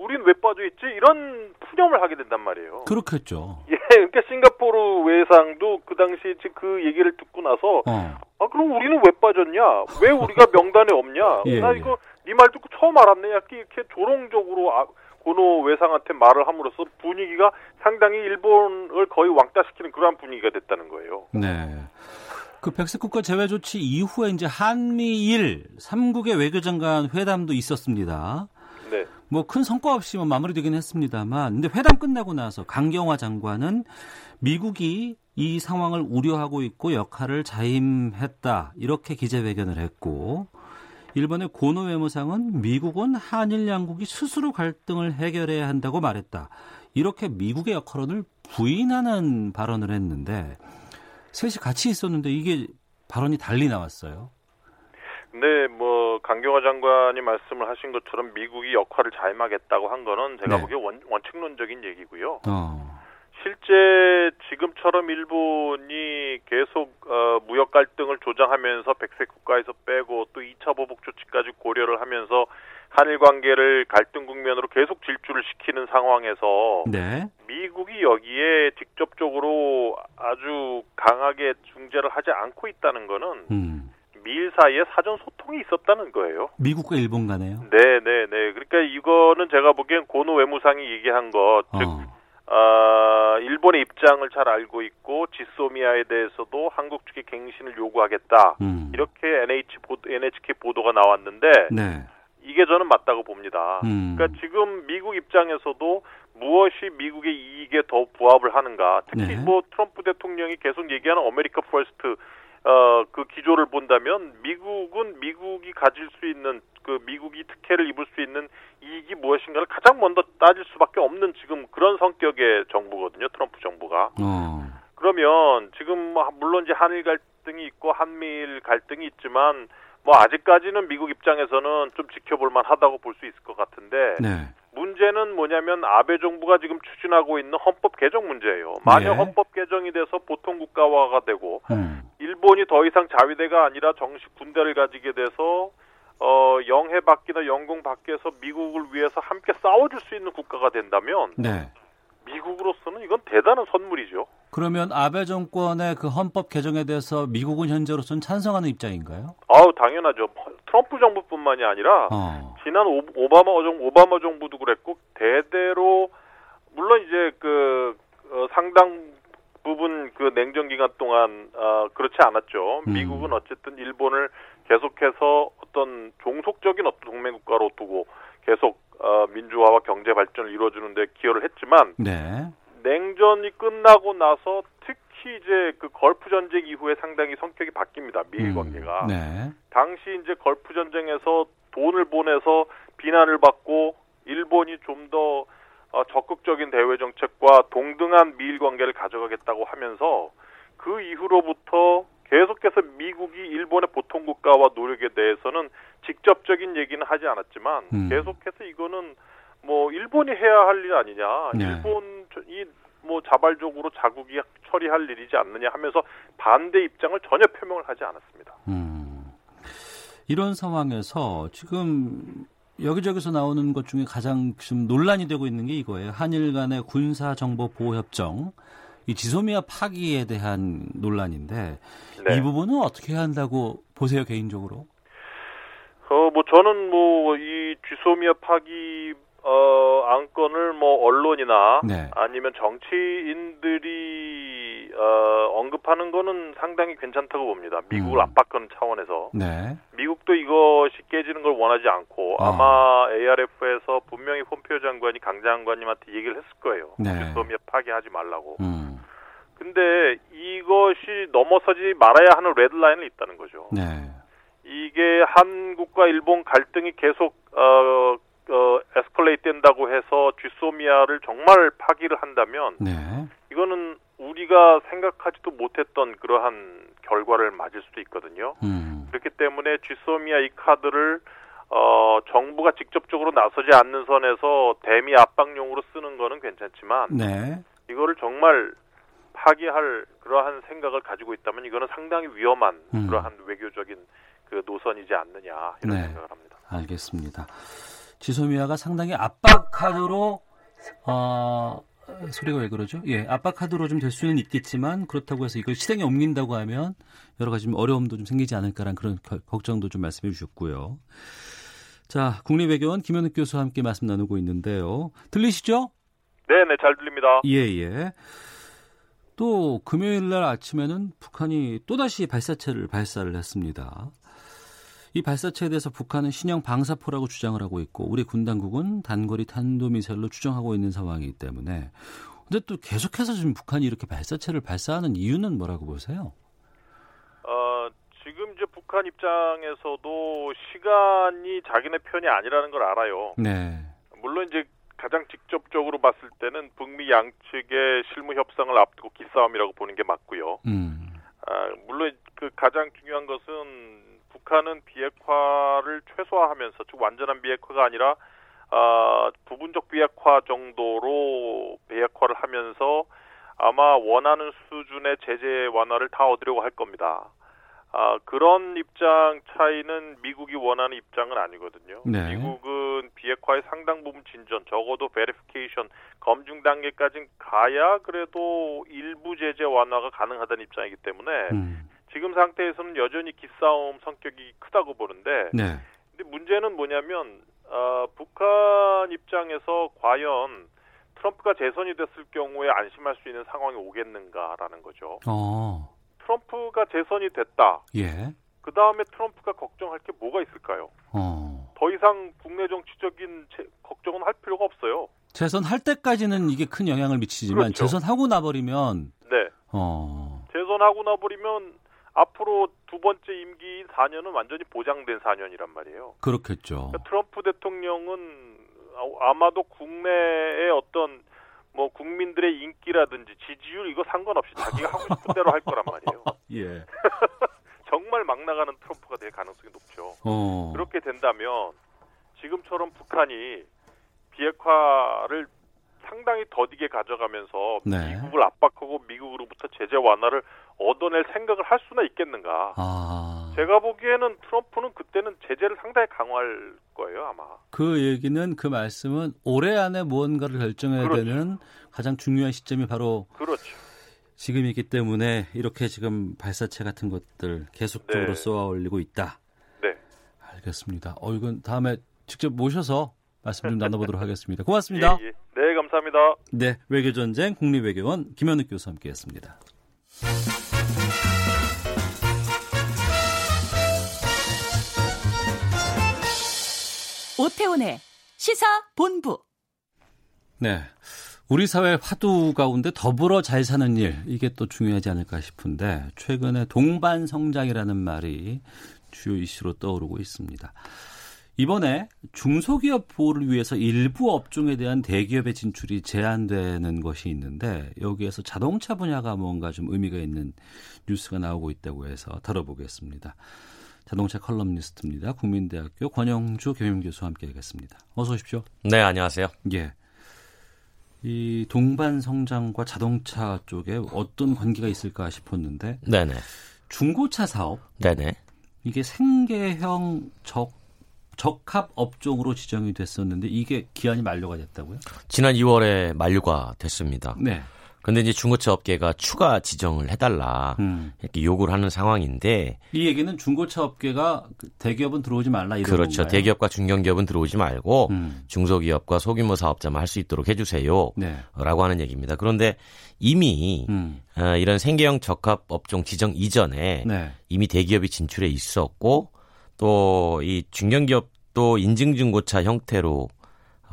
우리는 왜 빠져 있지 이런 푸념을 하게 된단 말이에요. 그렇겠죠. 예, 그러니까 싱가포르 외상도 그 당시 그 얘기를 듣고 나서 어. 아 그럼 우리는 왜 빠졌냐? 왜 우리가 명단에 없냐? 예, 나 예. 이거 네 말 듣고 처음 알았네. 이렇게 이렇게 조롱적으로 아, 고노 외상한테 말을 함으로써 분위기가 상당히 일본을 거의 왕따시키는 그러한 분위기가 됐다는 거예요. 네. 그 백색 국가 제외 조치 이후에 이제 한미일 삼국의 외교장관 회담도 있었습니다. 네. 뭐큰 성과 없이 뭐 마무리되긴 했습니다만, 근데 회담 끝나고 나서 강경화 장관은 미국이 이 상황을 우려하고 있고 역할을 자임했다 이렇게 기자회견을 했고 일본의 고노 외무상은 미국은 한일 양국이 스스로 갈등을 해결해야 한다고 말했다. 이렇게 미국의 역할을 부인하는 발언을 했는데 셋이 같이 있었는데 이게 발언이 달리 나왔어요. 네, 뭐 강경화 장관이 말씀을 하신 것처럼 미국이 역할을 자임하겠다고 한 거는 제가 네. 보기에 원, 원칙론적인 얘기고요. 어. 실제 지금처럼 일본이 계속 어, 무역 갈등을 조장하면서 백색 국가에서 빼고 또 2차 보복 조치까지 고려를 하면서 한일 관계를 갈등 국면으로 계속 질주를 시키는 상황에서 네. 미국이 여기에 직접적으로 아주 강하게 중재를 하지 않고 있다는 거는 음. 미일 사이에 사전 소통이 있었다는 거예요. 미국과 일본 간에요. 네, 네, 네. 그러니까 이거는 제가 보기엔 고노 외무상이 얘기한 것, 즉, 어. 아, 일본의 입장을 잘 알고 있고 지소미아에 대해서도 한국 측의 갱신을 요구하겠다. 음. 이렇게 NH 보도, NHK 보도가 나왔는데 네. 이게 저는 맞다고 봅니다. 음. 그러니까 지금 미국 입장에서도 무엇이 미국의 이익에 더 부합을 하는가. 특히 네. 뭐 트럼프 대통령이 계속 얘기하는 America First 어, 그 기조를 본다면 미국은 미국이 가질 수 있는 그 미국이 특혜를 입을 수 있는 이익이 무엇인가를 가장 먼저 따질 수밖에 없는 지금 그런 성격의 정부거든요. 트럼프 정부가. 어. 그러면 지금 뭐 물론 이제 한일 갈등이 있고 한미일 갈등이 있지만 뭐 아직까지는 미국 입장에서는 좀 지켜볼 만하다고 볼 수 있을 것 같은데 네. 문제는 뭐냐면 아베 정부가 지금 추진하고 있는 헌법 개정 문제예요. 만약 네. 헌법 개정이 돼서 보통 국가화가 되고 음. 일본이 더 이상 자위대가 아니라 정식 군대를 가지게 돼서 어 영해 밖이나 영공 밖에서 미국을 위해서 함께 싸워줄 수 있는 국가가 된다면 네. 미국으로서는 이건 대단한 선물이죠. 그러면 아베 정권의 그 헌법 개정에 대해서 미국은 현재로서는 찬성하는 입장인가요? 아우 당연하죠. 트럼프 정부뿐만이 아니라 어. 지난 오- 오바마 정 오바마 정부도 그랬고 대대로 물론 이제 그 어, 상당 부분 그 냉전 기간 동안 어, 그렇지 않았죠. 음. 미국은 어쨌든 일본을 계속해서 어떤 종속적인 어떤 동맹 국가로 두고 계속 어, 민주화와 경제 발전을 이루어주는 데 기여를 했지만 네. 냉전이 끝나고 나서 특히 이제 그 걸프 전쟁 이후에 상당히 성격이 바뀝니다. 미일 음. 관계가. 네. 당시 이제 걸프 전쟁에서 돈을 보내서 비난을 받고 일본이 좀더 어, 적극적인 대외 정책과 동등한 미일 관계를 가져가겠다고 하면서 그 이후로부터 계속해서 미국이 일본의 보통 국가와 노력에 대해서는 직접적인 얘기는 하지 않았지만 음. 계속해서 이거는 뭐 일본이 해야 할 일 아니냐 네. 일본이 뭐 자발적으로 자국이 처리할 일이지 않느냐 하면서 반대 입장을 전혀 표명을 하지 않았습니다. 음. 이런 상황에서 지금 여기저기서 나오는 것 중에 가장 지금 논란이 되고 있는 게 이거예요. 한일 간의 군사 정보 보호 협정, 이 지소미아 파기에 대한 논란인데 네. 이 부분은 어떻게 해야 한다고 보세요 개인적으로? 어, 뭐 저는 뭐 이 쥐소미아 파기 어 안건을 뭐 언론이나 네. 아니면 정치인들이 어 언급하는 거는 상당히 괜찮다고 봅니다. 미국을 음. 압박하는 차원에서 네. 미국도 이것이 깨지는 걸 원하지 않고 아. 아마 ARF에서 분명히 폼페오 장관이 강 장관님한테 얘기를 했을 거예요. 네. 쥐소미아 파기하지 말라고. 음. 근데 이것이 넘어서지 말아야 하는 레드라인이 있다는 거죠. 네. 이게 한국과 일본 갈등이 계속 어, 어 에스컬레이트 된다고 해서 쥐소미아를 정말 파기를 한다면 네. 이거는 우리가 생각하지도 못했던 그러한 결과를 맞을 수도 있거든요. 음. 그렇기 때문에 쥐소미아 이 카드를 어 정부가 직접적으로 나서지 않는 선에서 대미 압박용으로 쓰는 거는 괜찮지만 네. 이거를 정말 파기할 그러한 생각을 가지고 있다면 이거는 상당히 위험한 음. 그러한 외교적인 그 노선이지 않느냐 이런 네. 생각을 합니다. 알겠습니다. 지소미아가 상당히 압박 카드로 어 소리가 왜 그러죠? 예, 압박 카드로 좀 될 수는 있겠지만 그렇다고 해서 이걸 실행에 옮긴다고 하면 여러 가지 좀 어려움도 좀 생기지 않을까라는 그런 겨- 걱정도 좀 말씀해 주셨고요. 자, 국립외교원 김현욱 교수와 함께 말씀 나누고 있는데요. 들리시죠? 네, 네, 잘 들립니다. 예, 예. 또 금요일 날 아침에는 북한이 또다시 발사체를 발사를 했습니다. 이 발사체에 대해서 북한은 신형 방사포라고 주장을 하고 있고 우리 군 당국은 단거리 탄도미사일로 추정하고 있는 상황이기 때문에 근데 또 계속해서 지금 북한이 이렇게 발사체를 발사하는 이유는 뭐라고 보세요? 어, 지금 이제 북한 입장에서도 시간이 자기네 편이 아니라는 걸 알아요. 네. 물론 이제 가장 직접적으로 봤을 때는 북미 양측의 실무 협상을 앞두고 기싸움이라고 보는 게 맞고요. 음. 아, 물론 그 가장 중요한 것은 북한은 비핵화를 최소화하면서 즉 완전한 비핵화가 아니라 아, 부분적 비핵화 정도로 비핵화를 하면서 아마 원하는 수준의 제재 완화를 다 얻으려고 할 겁니다. 아, 그런 입장 차이는 미국이 원하는 입장은 아니거든요. 네. 미국은 비핵화의 상당 부분 진전, 적어도 베리피케이션, 검증 단계까지 가야 그래도 일부 제재 완화가 가능하다는 입장이기 때문에 음. 지금 상태에서는 여전히 기싸움 성격이 크다고 보는데 네. 근데 문제는 뭐냐면 어, 북한 입장에서 과연 트럼프가 재선이 됐을 경우에 안심할 수 있는 상황이 오겠는가라는 거죠. 어. 트럼프가 재선이 됐다. 예. 그 다음에 트럼프가 걱정할 게 뭐가 있을까요? 어. 더 이상 국내 정치적인 제- 걱정은 할 필요가 없어요. 재선할 때까지는 이게 큰 영향을 미치지만 그렇죠. 재선하고 나버리면 네. 어. 재선하고 나버리면 앞으로 두 번째 임기인 4년은 완전히 보장된 4년이란 말이에요. 그렇겠죠. 그러니까 트럼프 대통령은 아- 아마도 국내의 어떤 뭐 국민들의 인기라든지 지지율 이거 상관없이 자기가 하고 싶은 대로 할 거란 말이에요. 예. 정말 막 나가는 트럼프가 될 가능성이 높죠. 어. 그렇게 된다면 지금처럼 북한이 비핵화를 상당히 더디게 가져가면서 네. 미국을 압박하고 미국으로부터 제재 완화를 얻어낼 생각을 할 수나 있겠는가? 아. 제가 보기에는 트럼프는 그때는 제재를 상당히 강화할 거예요, 아마. 그 얘기는 그 말씀은 올해 안에 무언가를 결정해야 그렇죠. 되는 가장 중요한 시점이 바로 그렇죠. 지금이기 때문에 이렇게 지금 발사체 같은 것들 계속적으로 네. 쏘아 올리고 있다. 네. 알겠습니다. 어 이건 다음에 직접 모셔서 말씀 좀 나눠보도록 하겠습니다. 고맙습니다. 예, 예. 네, 감사합니다. 네, 외교전쟁 국립외교원 김현욱 교수 함께했습니다. 오태훈의 시사 본부. 네. 우리 사회 화두 가운데 더불어 잘 사는 일, 이게 또 중요하지 않을까 싶은데, 최근에 동반 성장이라는 말이 주요 이슈로 떠오르고 있습니다. 이번에 중소기업 보호를 위해서 일부 업종에 대한 대기업의 진출이 제한되는 것이 있는데, 여기에서 자동차 분야가 뭔가 좀 의미가 있는 뉴스가 나오고 있다고 해서 다뤄보겠습니다. 자동차 컬럼니스트입니다. 국민대학교 권영주 교임교수와 함께하겠습니다. 어서 오십시오. 네, 안녕하세요. 예. 이 동반 성장과 자동차 쪽에 어떤 관계가 있을까 싶었는데 네네. 중고차 사업 네네. 이게 생계형 적 적합 업종으로 지정이 됐었는데 이게 기한이 만료가 됐다고요? 지난 2월에 만료가 됐습니다. 네. 근데 이제 중고차 업계가 추가 지정을 해달라 음. 이렇게 요구를 하는 상황인데 이 얘기는 중고차 업계가 그 대기업은 들어오지 말라 이런 그렇죠. 건가요? 대기업과 중견기업은 들어오지 말고 음. 중소기업과 소규모 사업자만 할 수 있도록 해주세요. 네. 라고 하는 얘기입니다. 그런데 이미 음. 어, 이런 생계형 적합 업종 지정 이전에 네. 이미 대기업이 진출해 있었고 또 이 중견기업도 인증 중고차 형태로 어,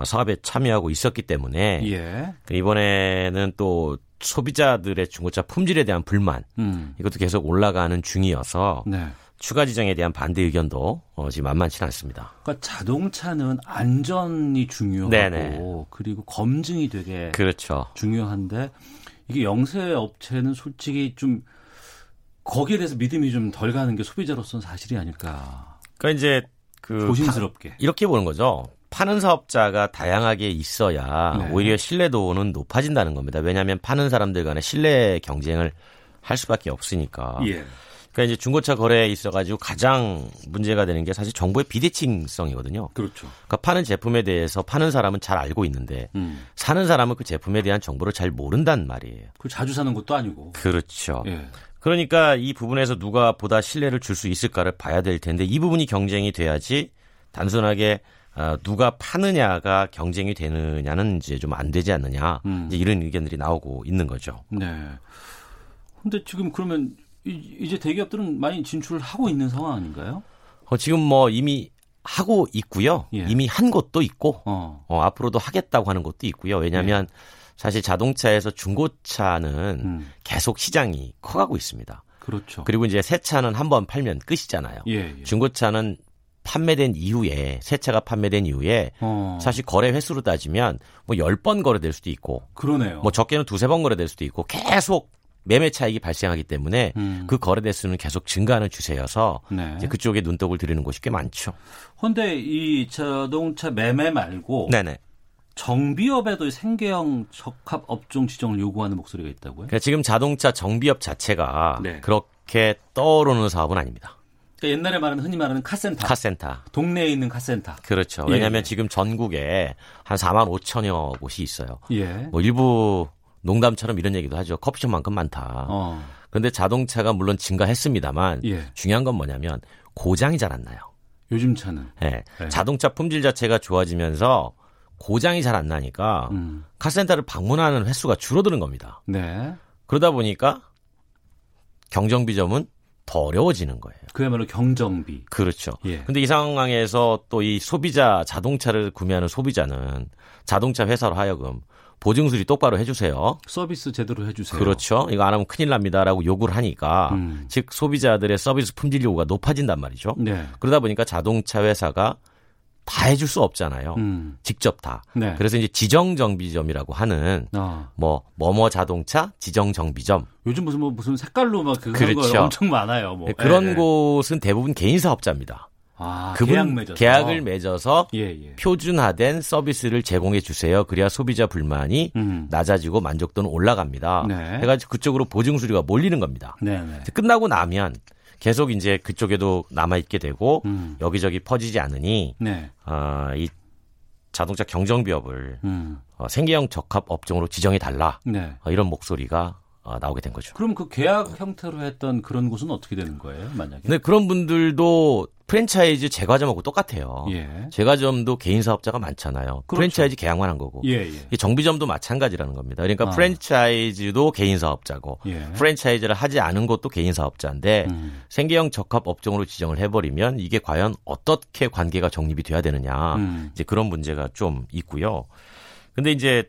사업에 참여하고 있었기 때문에 예. 그 이번에는 또 소비자들의 중고차 품질에 대한 불만 음. 이것도 계속 올라가는 중이어서 네. 추가 지정에 대한 반대 의견도 어, 지금 만만치는 않습니다. 그러니까 자동차는 안전이 중요하고 네네. 그리고 검증이 되게 그렇죠. 중요한데 이게 영세 업체는 솔직히 좀 거기에 대해서 믿음이 좀 덜 가는 게 소비자로서는 사실이 아닐까. 그러니까 이제 그 조심스럽게. 파- 이렇게 보는 거죠. 파는 사업자가 다양하게 있어야 네. 오히려 신뢰도는 높아진다는 겁니다. 왜냐하면 파는 사람들 간의 신뢰 경쟁을 할 수밖에 없으니까. 예. 그러니까 이제 중고차 거래에 있어가지고 가장 문제가 되는 게 사실 정보의 비대칭성이거든요. 그렇죠. 그러니까 파는 제품에 대해서 파는 사람은 잘 알고 있는데 음. 사는 사람은 그 제품에 대한 정보를 잘 모른단 말이에요. 그 자주 사는 것도 아니고. 그렇죠. 예. 그러니까 이 부분에서 누가 보다 신뢰를 줄 수 있을까를 봐야 될 텐데 이 부분이 경쟁이 돼야지 단순하게 어, 누가 파느냐가 경쟁이 되느냐는 이제 좀 안 되지 않느냐 음. 이런 의견들이 나오고 있는 거죠. 네. 근데 지금 그러면 이- 이제 대기업들은 많이 진출을 하고 있는 상황 아닌가요? 어, 지금 뭐 이미 하고 있고요. 예. 이미 한 곳도 있고 어. 어, 앞으로도 하겠다고 하는 곳도 있고요. 왜냐하면 사실 자동차에서 중고차는 음. 계속 시장이 커가고 있습니다. 그렇죠. 그리고 이제 새 차는 한 번 팔면 끝이잖아요. 예, 예. 중고차는 판매된 이후에 새 차가 판매된 이후에 어. 사실 거래 횟수로 따지면 뭐 10번 거래될 수도 있고 그러네요. 뭐 적게는 두세 번 거래될 수도 있고 계속 매매 차익이 발생하기 때문에 음. 그 거래 대수는 계속 증가하는 추세여서 네. 이제 그쪽에 눈독을 들이는 곳이 꽤 많죠. 근데 이 자동차 매매 말고 네네. 정비업에도 생계형 적합 업종 지정을 요구하는 목소리가 있다고요? 그러니까 지금 자동차 정비업 자체가 네. 그렇게 떠오르는 사업은 아닙니다. 그러니까 옛날에 말하는 흔히 말하는 카센터. 카센터. 동네에 있는 카센터. 그렇죠. 예, 왜냐하면 예. 지금 전국에 한 4만 5천여 곳이 있어요. 예. 뭐 일부 농담처럼 이런 얘기도 하죠. 커피숍만큼 많다. 어. 그런데 자동차가 물론 증가했습니다만 예. 중요한 건 뭐냐면 고장이 잘 안 나요. 요즘 차는. 예. 네. 자동차 품질 자체가 좋아지면서 고장이 잘 안 나니까 음. 카센터를 방문하는 횟수가 줄어드는 겁니다. 네. 그러다 보니까 경정비점은 더 어려워지는 거예요. 그야말로 경정비. 그렇죠. 예. 근데 이 상황에서 또 이 소비자 자동차를 구매하는 소비자는 자동차 회사로 하여금 보증 수리 똑바로 해주세요. 서비스 제대로 해주세요. 그렇죠. 이거 안 하면 큰일 납니다라고 요구를 하니까 음. 즉 소비자들의 서비스 품질 요구가 높아진단 말이죠. 네. 그러다 보니까 자동차 회사가 다 해줄 수 없잖아요. 음. 직접 다. 네. 그래서 이제 지정 정비점이라고 하는 아. 뭐 뭐뭐 자동차 지정 정비점 요즘 무슨 뭐 무슨 색깔로 막 그런 그렇죠. 거 엄청 많아요. 뭐. 그런 예, 예. 곳은 대부분 개인 사업자입니다. 아, 그분 계약 맺어서. 계약 을 맺어서 예, 예. 표준화된 서비스를 제공해 주세요. 그래야 소비자 불만이 음. 낮아지고 만족도는 올라갑니다. 네. 해가지고 그쪽으로 보증 수리가 몰리는 겁니다. 네, 네. 끝나고 나면 계속 이제 그쪽에도 남아 있게 되고 음. 여기저기 퍼지지 않으니 네. 아, 이 자동차 경정 비업을 음. 어, 생계형 적합 업종으로 지정해 달라 네. 어, 이런 목소리가 어, 나오게 된 거죠. 그럼 그 계약 형태로 했던 그런 곳은 어떻게 되는 거예요, 만약에? 근데 그런 분들도 프랜차이즈 제과점하고 똑같아요. 예. 제과점도 개인 사업자가 많잖아요. 그렇죠. 프랜차이즈 계약만 한 거고. 예, 예. 이 정비점도 마찬가지라는 겁니다. 그러니까 아. 프랜차이즈도 개인 사업자고 예. 프랜차이즈를 하지 않은 것도 개인 사업자인데 음. 생계형 적합 업종으로 지정을 해버리면 이게 과연 어떻게 관계가 정립이 돼야 되느냐 음. 이제 그런 문제가 좀 있고요. 근데 이제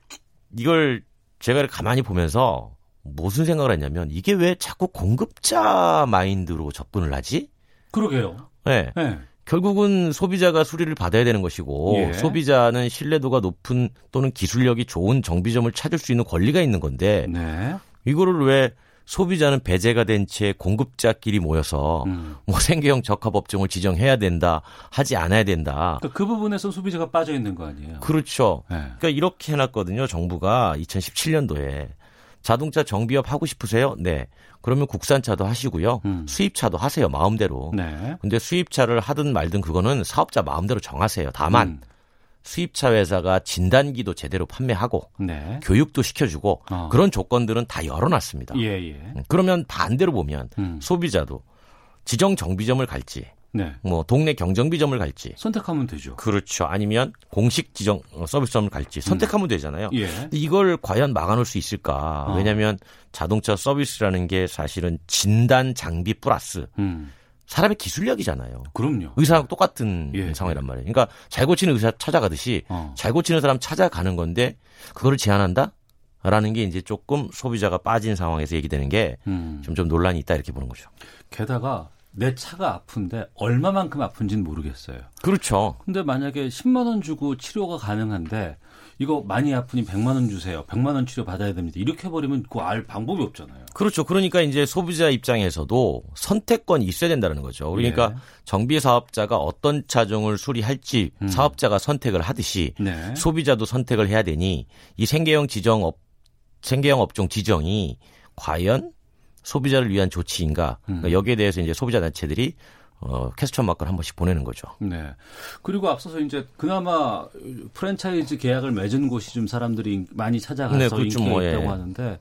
이걸 제가 가만히 보면서 무슨 생각을 했냐면 이게 왜 자꾸 공급자 마인드로 접근을 하지? 그러게요. 네. 네. 결국은 소비자가 수리를 받아야 되는 것이고 예. 소비자는 신뢰도가 높은 또는 기술력이 좋은 정비점을 찾을 수 있는 권리가 있는 건데 네. 이거를 왜 소비자는 배제가 된 채 공급자끼리 모여서 음. 뭐 생계형 적합 업종을 지정해야 된다 하지 않아야 된다. 그러니까 그 부분에서 소비자가 빠져 있는 거 아니에요? 그렇죠. 네. 그러니까 이렇게 해놨거든요. 정부가 2017년도에 자동차 정비업 하고 싶으세요? 네. 그러면 국산차도 하시고요. 음. 수입차도 하세요. 마음대로. 네. 근데 수입차를 하든 말든 그거는 사업자 마음대로 정하세요. 다만 음. 수입차 회사가 진단기도 제대로 판매하고 네. 교육도 시켜주고 어. 그런 조건들은 다 열어놨습니다. 예, 예. 그러면 반대로 보면 음. 소비자도 지정 정비점을 갈지 네. 뭐 동네 경정비점을 갈지 선택하면 되죠. 그렇죠. 아니면 공식 지정 어, 서비스점을 갈지 선택하면 되잖아요. 예. 이걸 과연 막아놓을 수 있을까? 어. 왜냐하면 자동차 서비스라는 게 사실은 진단 장비 플러스 음. 사람의 기술력이잖아요. 그럼요. 의사랑 똑같은 예. 상황이란 말이에요. 그러니까 잘 고치는 의사 찾아가듯이 어. 잘 고치는 사람 찾아가는 건데 그거를 제한한다? 라는 게 이제 조금 소비자가 빠진 상황에서 얘기되는 게 음. 좀좀 논란이 있다 이렇게 보는 거죠. 게다가 내 차가 아픈데 얼마만큼 아픈지는 모르겠어요. 그렇죠. 근데 만약에 10만 원 주고 치료가 가능한데 이거 많이 아프니 100만 원 주세요. 100만 원 치료 받아야 됩니다. 이렇게 해버리면 그거 알 방법이 없잖아요. 그렇죠. 그러니까 이제 소비자 입장에서도 선택권이 있어야 된다는 거죠. 그러니까 예. 정비 사업자가 어떤 차종을 수리할지 음. 사업자가 선택을 하듯이 네. 소비자도 선택을 해야 되니 이 생계형 지정 업 생계형 업종 지정이 과연 소비자를 위한 조치인가? 음. 그러니까 여기에 대해서 이제 소비자 단체들이 어, 캐스천 마크를 한 번씩 보내는 거죠. 네. 그리고 앞서서 이제 그나마 프랜차이즈 계약을 맺은 곳이 좀 사람들이 많이 찾아가서 네, 그렇죠. 인기가 뭐, 예. 있다고 하는데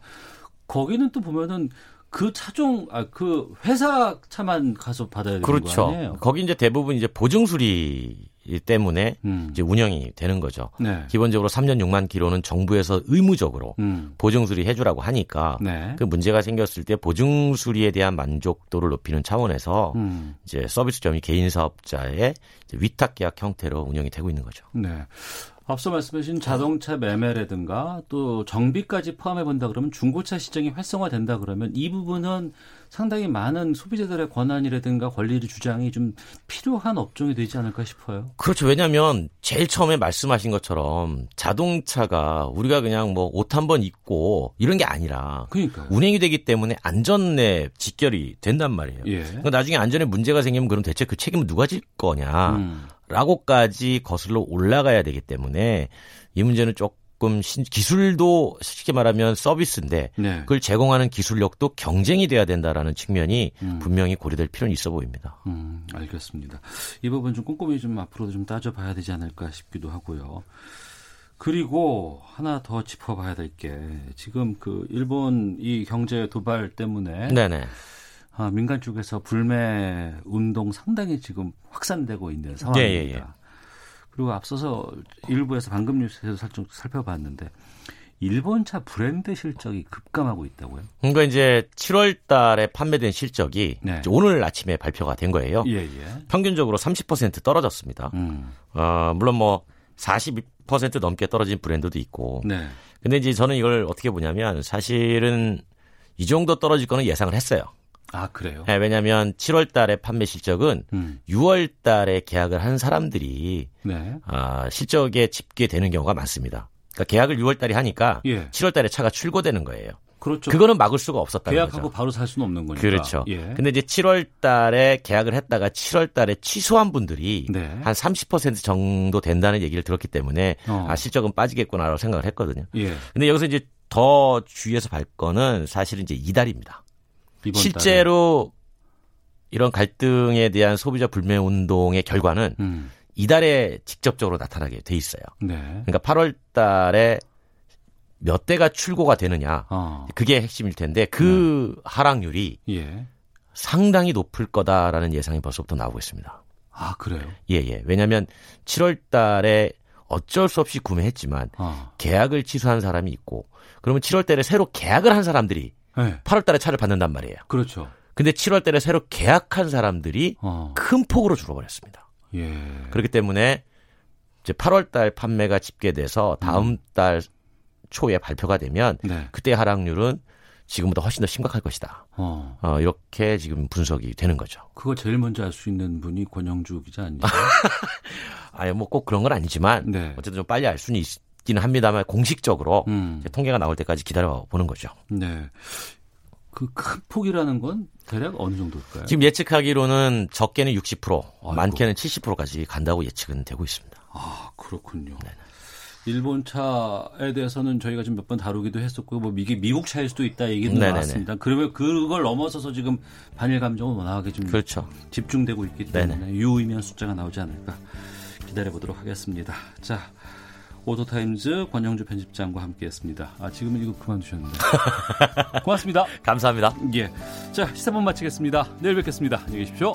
거기는 또 보면은 그 차종 아 그 회사 차만 가서 받아야 되는 거 그렇죠. 아니에요? 거기 이제 대부분 이제 보증 수리 때문에 음. 이제 운영이 되는 거죠. 네. 기본적으로 3년 6만 킬로는 정부에서 의무적으로 음. 보증 수리 해주라고 하니까 네. 그 문제가 생겼을 때 보증 수리에 대한 만족도를 높이는 차원에서 음. 이제 서비스점이 개인 사업자의 위탁 계약 형태로 운영이 되고 있는 거죠. 네. 앞서 말씀하신 자동차 매매라든가 또 정비까지 포함해 본다 그러면 중고차 시장이 활성화된다 그러면 이 부분은 상당히 많은 소비자들의 권한이라든가 권리를 주장이 좀 필요한 업종이 되지 않을까 싶어요. 그렇죠. 왜냐하면 제일 처음에 말씀하신 것처럼 자동차가 우리가 그냥 뭐 옷 한 번 입고 이런 게 아니라 그러니까요. 운행이 되기 때문에 안전에 직결이 된단 말이에요. 예. 그러니까 나중에 안전에 문제가 생기면 그럼 대체 그 책임은 누가 질 거냐? 음. 라고까지 거슬러 올라가야 되기 때문에 이 문제는 조금 신- 기술도 쉽게 말하면 서비스인데 네. 그걸 제공하는 기술력도 경쟁이 돼야 된다라는 측면이 음. 분명히 고려될 필요는 있어 보입니다. 음, 알겠습니다. 이 부분 좀 꼼꼼히 좀 앞으로도 좀 따져봐야 되지 않을까 싶기도 하고요. 그리고 하나 더 짚어봐야 될 게 지금 그 일본 이 경제 도발 때문에 네네. 아, 민간 쪽에서 불매 운동 상당히 지금 확산되고 있는 상황입니다. 예, 예, 예. 그리고 앞서서 일부에서 방금 뉴스에서 살짝 살펴봤는데 일본차 브랜드 실적이 급감하고 있다고요? 그러니까 이제 7월 달에 판매된 실적이 네. 오늘 아침에 발표가 된 거예요. 예, 예. 평균적으로 30% 떨어졌습니다. 음. 어, 물론 뭐42% 넘게 떨어진 브랜드도 있고. 네. 근데 이제 저는 이걸 어떻게 보냐면 사실은 이 정도 떨어질 거는 예상을 했어요. 아, 그래요? 네, 왜냐하면 7월 달에 판매 실적은 음. 6월 달에 계약을 한 사람들이 네. 아, 실적에 집계되는 경우가 많습니다. 그러니까 계약을 6월 달에 하니까 예. 7월 달에 차가 출고되는 거예요. 그렇죠. 그거는 막을 수가 없었다는 계약하고 거죠. 바로 살 수는 없는 거니까. 그렇죠. 예. 근데 이제 7월 달에 계약을 했다가 7월 달에 취소한 분들이 네. 한30% 정도 된다는 얘기를 들었기 때문에 어. 아, 실적은 빠지겠구나라고 생각을 했거든요. 예. 근데 여기서 이제 더 주의해서 볼 거는 사실은 이제 이달입니다. 실제로 이런 갈등에 대한 소비자 불매 운동의 결과는 달에. 음. 이달에 직접적으로 나타나게 돼 있어요. 네. 그러니까 8월 달에 몇 대가 출고가 되느냐. 어. 그게 핵심일 텐데 그 하락률이 예. 상당히 높을 거다라는 예상이 벌써부터 나오고 있습니다. 아, 그래요? 예, 예. 왜냐하면 7월 달에 어쩔 수 없이 구매했지만 어. 계약을 취소한 사람이 있고 그러면 7월 달에 새로 계약을 한 사람들이 네. 8월 달에 차를 받는단 말이에요. 그렇죠. 근데 7월 달에 새로 계약한 사람들이 어. 큰 폭으로 줄어버렸습니다. 예. 그렇기 때문에 이제 8월 달 판매가 집계돼서 다음 달 초에 발표가 되면 네. 그때 하락률은 지금보다 훨씬 더 심각할 것이다. 어. 어, 이렇게 지금 분석이 되는 거죠. 그거 제일 먼저 알 수 있는 분이 권영주 기자 아니죠? 아예 뭐꼭 그런 건 아니지만 네. 어쨌든 좀 빨리 알 수는 있 기는 합니다만 공식적으로 음. 통계가 나올 때까지 기다려 보는 거죠. 네. 그 큰 폭이라는 건 대략 어느 정도일까요? 지금 예측하기로는 적게는 60%, 아이고. 많게는 70%까지 간다고 예측은 되고 있습니다. 아, 그렇군요. 일본 차에 대해서는 저희가 지금 몇 번 다루기도 했었고, 뭐 이게 미국 차일 수도 있다 얘기는 네네네. 나왔습니다. 그러면 그걸 넘어서서 지금 반일 감정은 워낙에 좀 그렇죠. 집중되고 있기 때문에 유의미한 숫자가 나오지 않을까 기다려 보도록 하겠습니다. 자, 오토타임즈 권영주 편집장과 함께했습니다. 아 지금은 이거 그만두셨는데 고맙습니다. 감사합니다. 예, 자 시사본 마치겠습니다. 내일 뵙겠습니다. 안녕히 계십시오.